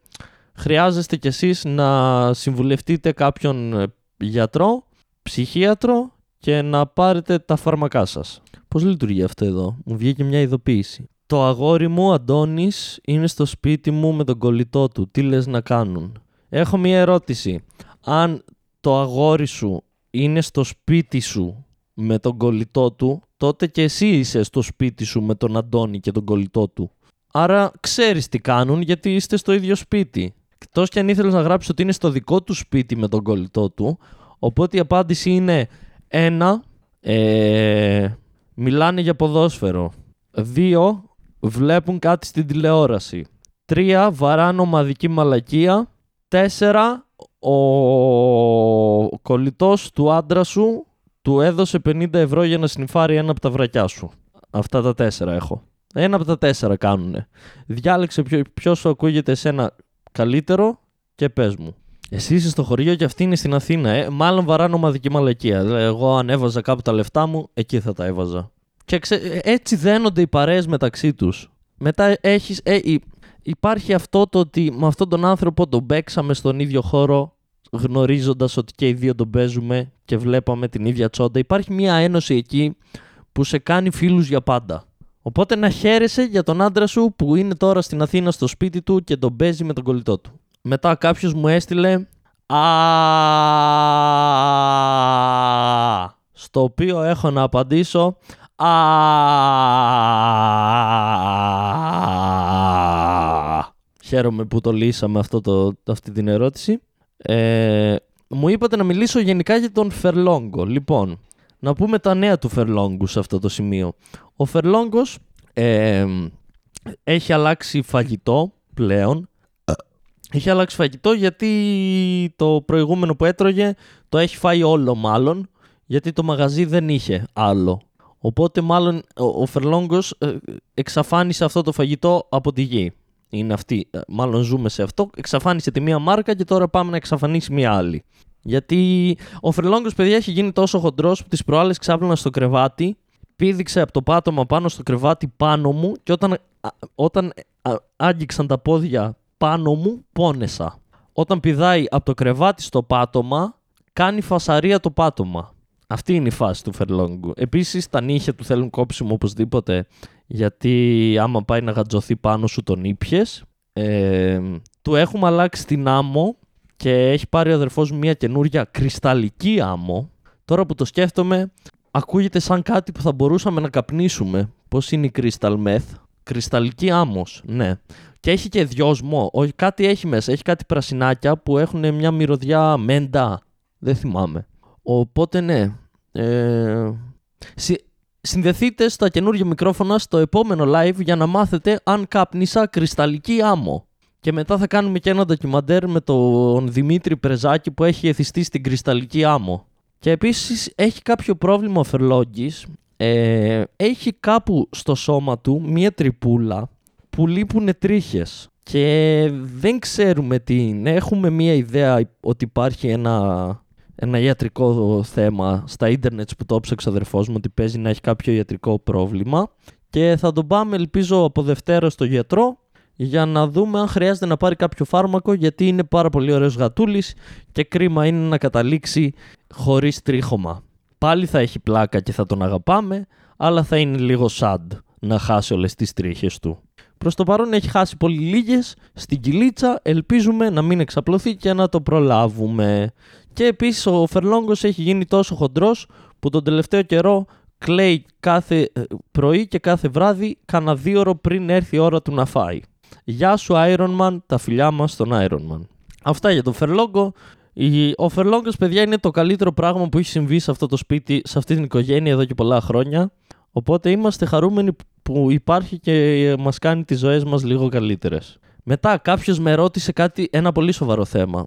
χρειάζεστε κι εσείς να συμβουλευτείτε κάποιον ε, γιατρό, ψυχίατρο και να πάρετε τα φάρμακά σας. Πώς λειτουργεί αυτό εδώ, μου βγήκε μια ειδοποίηση. Το αγόρι μου, Αντώνης, είναι στο σπίτι μου με τον κολλητό του. Τι λες να κάνουν; Έχω μια ερώτηση. Αν το αγόρι σου είναι στο σπίτι σου με τον κολλητό του, τότε και εσύ είσαι στο σπίτι σου με τον Αντώνη και τον κολλητό του. Άρα ξέρεις τι κάνουν γιατί είστε στο ίδιο σπίτι. Εκτός και αν ήθελες να γράψεις ότι είναι στο δικό του σπίτι με τον κολλητό του. Οπότε η απάντηση είναι ένα, ε, μιλάνε για ποδόσφαιρο. Δύο, βλέπουν κάτι στην τηλεόραση. Τρία, βαράνε ομαδική μαλακία. Τέσσερα, ο κολλητός του άντρα σου του έδωσε 50 ευρώ για να συνειφάρει ένα από τα βρακιά σου. Αυτά τα τέσσερα έχω. Ένα από τα τέσσερα κάνουνε. Διάλεξε ποιο, ποιος σου ακούγεται εσένα καλύτερο και πες μου. Εσύ είσαι στο χωριό και αυτή είναι στην Αθήνα, ε. Μάλλον βαράνε ομαδική μαλακία. Εγώ αν έβαζα κάπου τα λεφτά μου, εκεί θα τα έβαζα. Και ξε... έτσι δένονται οι παρέες μεταξύ τους. Μετά έχεις, ε, υπάρχει αυτό το ότι με αυτόν τον άνθρωπο τον παίξαμε στον ίδιο χώρο γνωρίζοντας ότι και οι δύο τον παίζουμε και βλέπαμε την ίδια τσόντα. Υπάρχει μια ένωση εκεί που σε κάνει φίλους για πάντα. Οπότε να χαίρεσαι για τον άντρα σου που είναι τώρα στην Αθήνα στο σπίτι του και τον παίζει με τον κολλητό του. Μετά κάποιος μου έστειλε Α, στο οποίο έχω να απαντήσω Α, χαίρομαι που το λύσαμε αυτό το, αυτή την ερώτηση. Ε, μου είπατε να μιλήσω γενικά για τον Φερλόγκο. Λοιπόν, να πούμε τα νέα του Φερλόγκου σε αυτό το σημείο. Ο Φερλόγκος ε, έχει αλλάξει φαγητό πλέον. Έχει αλλάξει φαγητό γιατί το προηγούμενο που έτρωγε το έχει φάει όλο μάλλον γιατί το μαγαζί δεν είχε άλλο. Οπότε μάλλον ο Φερλόγκος ε, εξαφάνισε αυτό το φαγητό από τη γη. Είναι αυτή. Ε, μάλλον ζούμε σε αυτό. Εξαφάνισε τη μία μάρκα και τώρα πάμε να εξαφανίσει μία άλλη. Γιατί ο Φερλόγκος, παιδιά, έχει γίνει τόσο χοντρός που τις προάλλες ξάπλωνα στο κρεβάτι πήδηξε από το πάτωμα πάνω στο κρεβάτι πάνω μου και όταν, όταν άγγιξαν τα πόδια πάνω μου πόνεσα. Όταν πηδάει από το κρεβάτι στο πάτωμα κάνει φασαρία το πάτωμα. Αυτή είναι η φάση του Φερλόγκου. Επίσης τα νύχια του θέλουν κόψιμο οπωσδήποτε γιατί άμα πάει να γατζωθεί πάνω σου τον ήπιες. Ε, του έχουμε αλλάξει την άμμο και έχει πάρει ο αδερφός μου μια καινούρια κρυσταλλική άμμο. Τώρα που το σκέφτομαι ακούγεται σαν κάτι που θα μπορούσαμε να καπνίσουμε. Πώς είναι η crystal meth; Κρυσταλλική άμμος, ναι. Και έχει και δυόσμο. Όχι, κάτι έχει μέσα. Έχει κάτι πρασινάκια που έχουν μια μυρωδιά μέντα. Δεν θυμάμαι. Οπότε ναι. Ε, συνδεθείτε στα καινούργια μικρόφωνα στο επόμενο live για να μάθετε αν κάπνισα κρυσταλλική άμμο. Και μετά θα κάνουμε και ένα ντοκιμαντέρ με τον Δημήτρη Πρεζάκη που έχει εθιστεί στην κρυσταλλική άμμο. Και επίσης έχει κάποιο πρόβλημα ο Φερλόγγης. Ε, έχει κάπου στο σώμα του μία τρυπούλα που λείπουν τρίχες και δεν ξέρουμε τι είναι. Έχουμε μία ιδέα ότι υπάρχει ένα, ένα ιατρικό θέμα στα ίντερνετ που το έψαξε ο αδερφός μου ότι παίζει να έχει κάποιο ιατρικό πρόβλημα και θα τον πάμε ελπίζω από Δευτέρα στο γιατρό για να δούμε αν χρειάζεται να πάρει κάποιο φάρμακο γιατί είναι πάρα πολύ ωραίος γατούλης και κρίμα είναι να καταλήξει χωρίς τρίχωμα. Πάλι θα έχει πλάκα και θα τον αγαπάμε, αλλά θα είναι λίγο sad να χάσει όλες τις τρίχες του. Προς το παρόν έχει χάσει πολύ λίγες στην κυλίτσα, ελπίζουμε να μην εξαπλωθεί και να το προλάβουμε. Και επίσης ο Φερλόγκος έχει γίνει τόσο χοντρός που τον τελευταίο καιρό κλαίει κάθε ε, πρωί και κάθε βράδυ κάνα δύο ώρο πριν έρθει η ώρα του να φάει. Γεια σου Iron Man, τα φιλιά μας στον Iron Man. Αυτά για τον Φερλόγκο. Ο Φερλόγκος, παιδιά, είναι το καλύτερο πράγμα που έχει συμβεί σε αυτό το σπίτι, σε αυτή την οικογένεια εδώ και πολλά χρόνια. Οπότε είμαστε χαρούμενοι που υπάρχει και μας κάνει τις ζωές μας λίγο καλύτερες. Μετά, κάποιος με ρώτησε κάτι, ένα πολύ σοβαρό θέμα.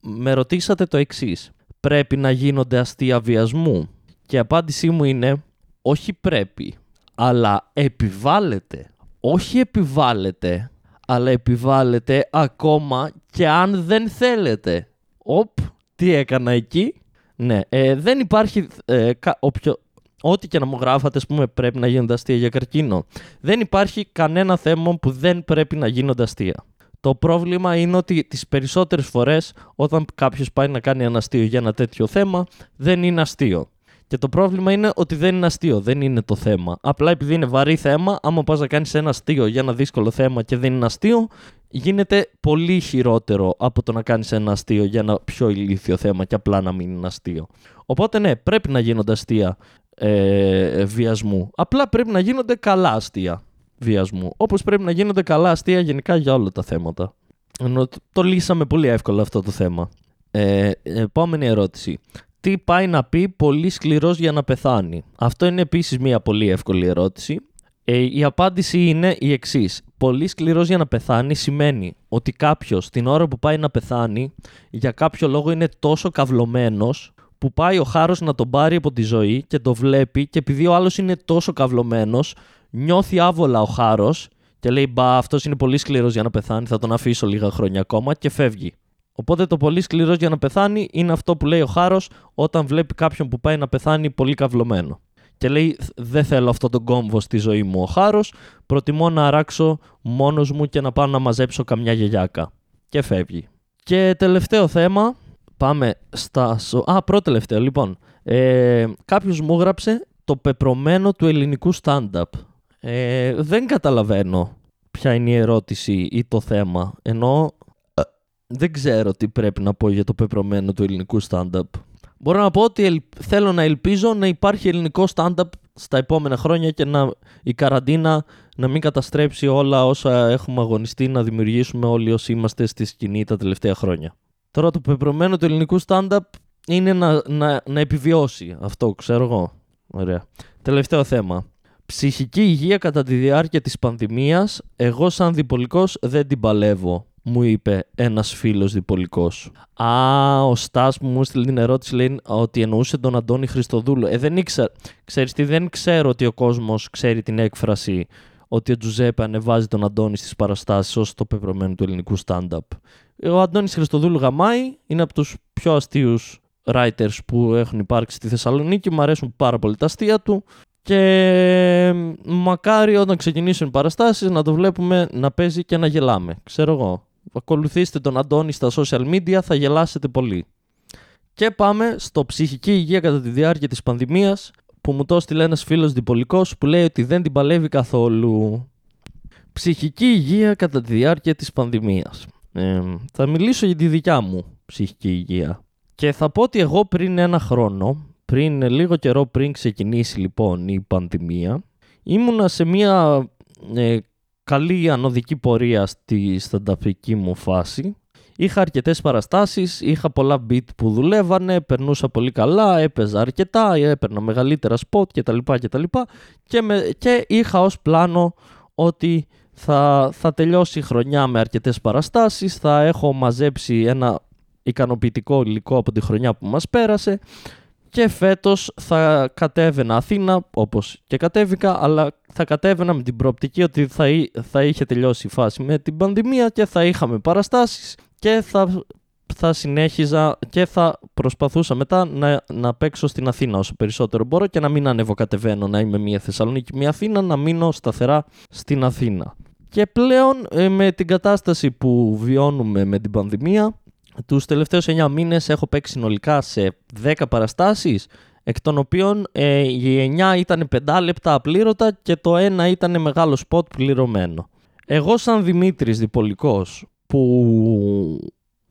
Με ρωτήσατε το εξής. Πρέπει να γίνονται αστεία βιασμού; Και η απάντησή μου είναι όχι πρέπει, αλλά επιβάλλεται. Όχι επιβάλλεται, αλλά επιβάλλεται ακόμα και αν δεν θέλετε. Οπ, τι έκανα εκεί; Ναι, ε, δεν υπάρχει ε, όποιο, ό,τι και να μου γράφατε, ας πούμε, πρέπει να γίνονται αστεία για καρκίνο. Δεν υπάρχει κανένα θέμα που δεν πρέπει να γίνονται αστεία. Το πρόβλημα είναι ότι τις περισσότερες φορές όταν κάποιος πάει να κάνει ένα αστείο για ένα τέτοιο θέμα δεν είναι αστείο. Και το πρόβλημα είναι ότι δεν είναι αστείο, δεν είναι το θέμα. Απλά επειδή είναι βαρύ θέμα, άμα πας να κάνεις ένα αστείο για ένα δύσκολο θέμα και δεν είναι αστείο, γίνεται πολύ χειρότερο από το να κάνεις ένα αστείο για ένα πιο ηλίθιο θέμα και απλά να μην είναι αστείο. Οπότε ναι, πρέπει να γίνονται αστεία ε, βιασμού. Απλά πρέπει να γίνονται καλά αστεία βιασμού. Όπως πρέπει να γίνονται καλά αστεία γενικά για όλα τα θέματα. Ενώ το λύσαμε πολύ εύκολα αυτό το θέμα. Ε, επόμενη ερώτηση. Τι πάει να πει πολύ σκληρός για να πεθάνει; Αυτό είναι επίσης μια πολύ εύκολη ερώτηση. Ε, η απάντηση είναι η εξής. Πολύ σκληρός για να πεθάνει σημαίνει ότι κάποιος την ώρα που πάει να πεθάνει για κάποιο λόγο είναι τόσο καυλωμένος που πάει ο Χάρος να τον πάρει από τη ζωή και το βλέπει και επειδή ο άλλος είναι τόσο καυλωμένος, νιώθει άβολα ο Χάρος και λέει μπα αυτός είναι πολύ σκληρός για να πεθάνει, θα τον αφήσω λίγα χρόνια ακόμα και φεύγει. Οπότε το πολύ σκληρός για να πεθάνει είναι αυτό που λέει ο Χάρος όταν βλέπει κάποιον που πάει να πεθάνει πολύ καυλωμένο. Και λέει δεν θέλω αυτό τον κόμβο στη ζωή μου ο Χάρος, προτιμώ να αράξω μόνος μου και να πάω να μαζέψω καμιά γελιάκα. Και φεύγει. Και τελευταίο θέμα, Πάμε στα. Α, πρώτο τελευταίο. Λοιπόν, ε, κάποιος μου έγραψε το πεπρωμένο του ελληνικού stand-up. Ε, δεν καταλαβαίνω ποια είναι η ερώτηση ή το θέμα. Ενώ ε, δεν ξέρω τι πρέπει να πω για το πεπρωμένο του ελληνικού stand-up. Μπορώ να πω ότι θέλω να ελπίζω να υπάρχει ελληνικό stand-up στα επόμενα χρόνια και να η καραντίνα να μην καταστρέψει όλα όσα έχουμε αγωνιστεί να δημιουργήσουμε όλοι όσοι είμαστε στη σκηνή τα τελευταία χρόνια. Τώρα το πεπρωμένο του ελληνικού stand-up είναι να, να, να επιβιώσει. Αυτό ξέρω εγώ. Ωραία. Τελευταίο θέμα. Ψυχική υγεία κατά τη διάρκεια της πανδημίας, εγώ σαν διπολικός δεν την παλεύω, μου είπε ένας φίλος διπολικός. Α, ο Στάς που μου έστειλε την ερώτηση λέει ότι εννοούσε τον Αντώνη Χριστοδούλου. Ε, δεν ήξερα. Ξέρεις τι, δεν ξέρω ότι ο κόσμος ξέρει την έκφραση ότι ο Τζουζέπε ανεβάζει τον Αντώνη στις παραστάσεις ως το πεπρωμένο του ελληνικού stand-up. Ο Αντώνης Χριστοδούλου γαμάει, είναι από τους πιο αστείους writers που έχουν υπάρξει στη Θεσσαλονίκη, μου αρέσουν πάρα πολύ τα αστεία του και μακάρι όταν ξεκινήσουν οι παραστάσεις να το βλέπουμε να παίζει και να γελάμε. Ξέρω εγώ. Ακολουθήστε τον Αντώνη στα social media, θα γελάσετε πολύ. Και πάμε στο ψυχική υγεία κατά τη διάρκεια της πανδημίας που μου το έστειλε ένας φίλος διπολικός που λέει ότι δεν την παλεύει καθόλου. Ψυχική υγεία κατά τη διάρκεια της πανδημίας. Ε, θα μιλήσω για τη δικιά μου ψυχική υγεία. Και θα πω ότι εγώ πριν ένα χρόνο, πριν λίγο καιρό πριν ξεκινήσει λοιπόν η πανδημία, ήμουνα σε μια ε, καλή ανωδική πορεία στη στανταπική μου φάση. Είχα αρκετές παραστάσεις, είχα πολλά beat που δουλεύανε, περνούσα πολύ καλά, έπαιζα αρκετά, έπαιρνα μεγαλύτερα spot κτλ. κτλ. Και, με, και είχα ως πλάνο ότι θα, θα τελειώσει η χρονιά με αρκετές παραστάσεις, θα έχω μαζέψει ένα ικανοποιητικό υλικό από τη χρονιά που μας πέρασε και φέτος θα κατέβαινα Αθήνα όπως και κατέβηκα αλλά θα κατέβαινα με την προοπτική ότι θα, θα είχε τελειώσει η φάση με την πανδημία και θα είχαμε παραστάσεις και θα, θα συνέχιζα και θα προσπαθούσα μετά να, να παίξω στην Αθήνα όσο περισσότερο μπορώ και να μην ανεβοκατεβαίνω να είμαι μία Θεσσαλονίκη, μία Αθήνα, να μείνω σταθερά στην Αθήνα. Και πλέον ε, με την κατάσταση που βιώνουμε με την πανδημία τους τελευταίους 9 μήνες έχω παίξει συνολικά σε 10 παραστάσεις, εκ των οποίων ε, οι 9 ήταν 5 λεπτά απλήρωτα και το ένα ήταν μεγάλο σποτ πληρωμένο. Εγώ σαν Δημήτρης Διπολικός που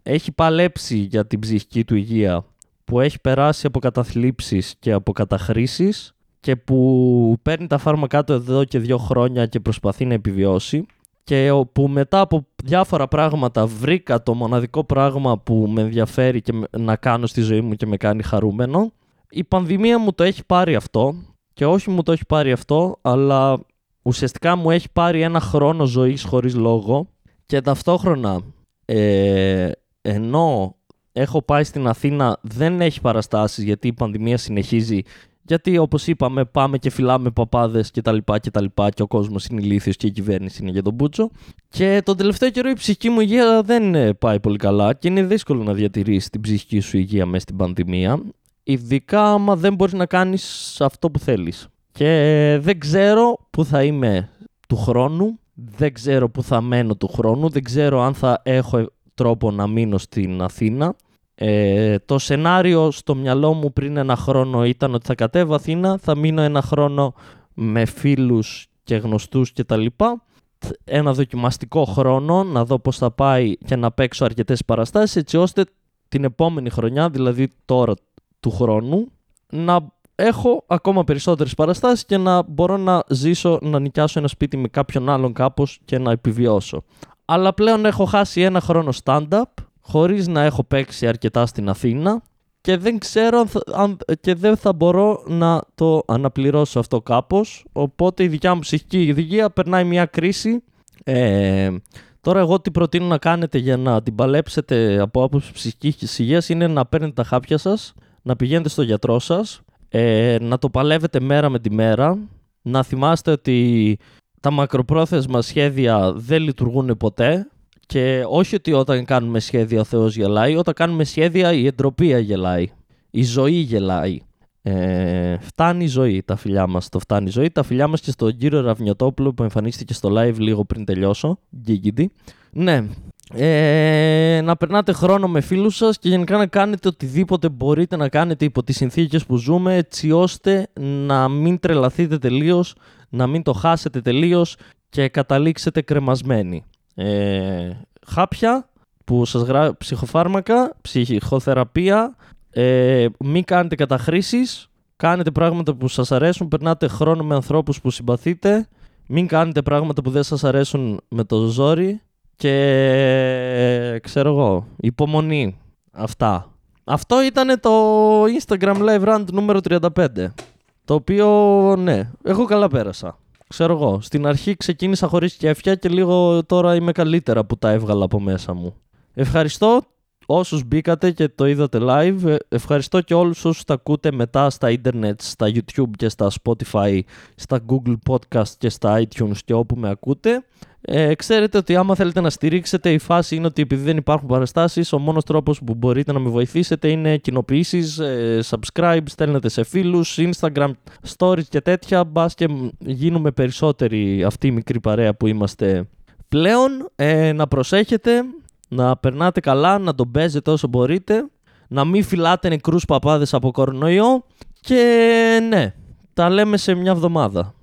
έχει παλέψει για την ψυχική του υγεία, που έχει περάσει από καταθλίψεις και από καταχρήσεις και που παίρνει τα φάρμακά του εδώ και δύο χρόνια και προσπαθεί να επιβιώσει, και που μετά από διάφορα πράγματα βρήκα το μοναδικό πράγμα που με ενδιαφέρει και να κάνω στη ζωή μου και με κάνει χαρούμενο. Η πανδημία μου το έχει πάρει αυτό και όχι μου το έχει πάρει αυτό, αλλά ουσιαστικά μου έχει πάρει ένα χρόνο ζωής χωρίς λόγο και ταυτόχρονα ε, ενώ έχω πάει στην Αθήνα δεν έχει παραστάσεις γιατί η πανδημία συνεχίζει γιατί όπως είπαμε, πάμε και φυλάμε παπάδες κτλ. Και, και ο κόσμος είναι ηλίθιος και η κυβέρνηση είναι για τον Μπούτσο. Και τον τελευταίο καιρό η ψυχική μου υγεία δεν ε, πάει πολύ καλά και είναι δύσκολο να διατηρήσεις την ψυχική σου υγεία μέσα στην πανδημία. Ειδικά άμα δεν μπορείς να κάνεις αυτό που θέλεις. Και δεν ξέρω πού θα είμαι του χρόνου. Δεν ξέρω πού θα μένω του χρόνου. Δεν ξέρω αν θα έχω τρόπο να μείνω στην Αθήνα. Ε, το σενάριο στο μυαλό μου πριν ένα χρόνο ήταν ότι θα κατέβω Αθήνα, θα μείνω ένα χρόνο με φίλους και γνωστούς και τα λοιπά. Ένα δοκιμαστικό χρόνο να δω πώς θα πάει και να παίξω αρκετές παραστάσεις έτσι ώστε την επόμενη χρονιά, δηλαδή τώρα του χρόνου, να έχω ακόμα περισσότερες παραστάσεις και να μπορώ να ζήσω, να νοικιάσω ένα σπίτι με κάποιον άλλον κάπως και να επιβιώσω. Αλλά πλέον έχω χάσει ένα χρόνο stand-up χωρίς να έχω παίξει αρκετά στην Αθήνα και δεν ξέρω αν, και δεν θα μπορώ να το αναπληρώσω αυτό κάπως. Οπότε η δικιά μου ψυχική υγεία περνάει μια κρίση. Ε, τώρα εγώ τι προτείνω να κάνετε για να την παλέψετε από άποψη ψυχικής υγείας είναι να παίρνετε τα χάπια σας να πηγαίνετε στο γιατρό σας ε, να το παλεύετε μέρα με τη μέρα. Να θυμάστε ότι τα μακροπρόθεσμα σχέδια δεν λειτουργούν ποτέ και όχι ότι όταν κάνουμε σχέδια ο Θεός γελάει, όταν κάνουμε σχέδια η εντροπία γελάει. Η ζωή γελάει. Ε, φτάνει η ζωή τα φιλιά μας. Το φτάνει η ζωή. Τα φιλιά μας και στον κύριο Ραβνιωτόπουλο που εμφανίστηκε στο live λίγο πριν τελειώσω. Γκίγκιντι. Ναι. Ε, να περνάτε χρόνο με φίλους σας και γενικά να κάνετε οτιδήποτε μπορείτε να κάνετε υπό τις συνθήκες που ζούμε έτσι ώστε να μην τρελαθείτε τελείως, να μην το χάσετε τελείως και καταλήξετε κρεμασμένοι ε, χάπια που σας γράφει ψυχοφάρμακα, ψυχοθεραπεία, ε, μην κάνετε καταχρήσεις, κάνετε πράγματα που σας αρέσουν, περνάτε χρόνο με ανθρώπους που συμπαθείτε, μην κάνετε πράγματα που δεν σας αρέσουν με το ζόρι και ξέρω εγώ, υπομονή. Αυτά. Αυτό ήταν το Instagram Live Rant νούμερο 35. Το οποίο, ναι, εγώ καλά πέρασα ξέρω εγώ, στην αρχή ξεκίνησα χωρίς κέφια και λίγο τώρα είμαι καλύτερα που τα έβγαλα από μέσα μου. Ευχαριστώ όσους μπήκατε και το είδατε live. Ε, ευχαριστώ και όλους όσους τα ακούτε μετά στα ίντερνετ, στα YouTube και στα Spotify, στα Google Podcast και στα iTunes και όπου με ακούτε. Ε, ξέρετε ότι άμα θέλετε να στηρίξετε η φάση είναι ότι επειδή δεν υπάρχουν παραστάσεις ο μόνος τρόπος που μπορείτε να με βοηθήσετε είναι κοινοποιήσεις, ε, subscribe, στέλνετε σε φίλους, Instagram stories και τέτοια μπας και γίνουμε περισσότεροι αυτή η μικρή παρέα που είμαστε πλέον ε, να προσέχετε, να περνάτε καλά, να τον παίζετε όσο μπορείτε να μην φυλάτε νεκρούς παπάδες από κορονοϊό και ναι, τα λέμε σε μια εβδομάδα.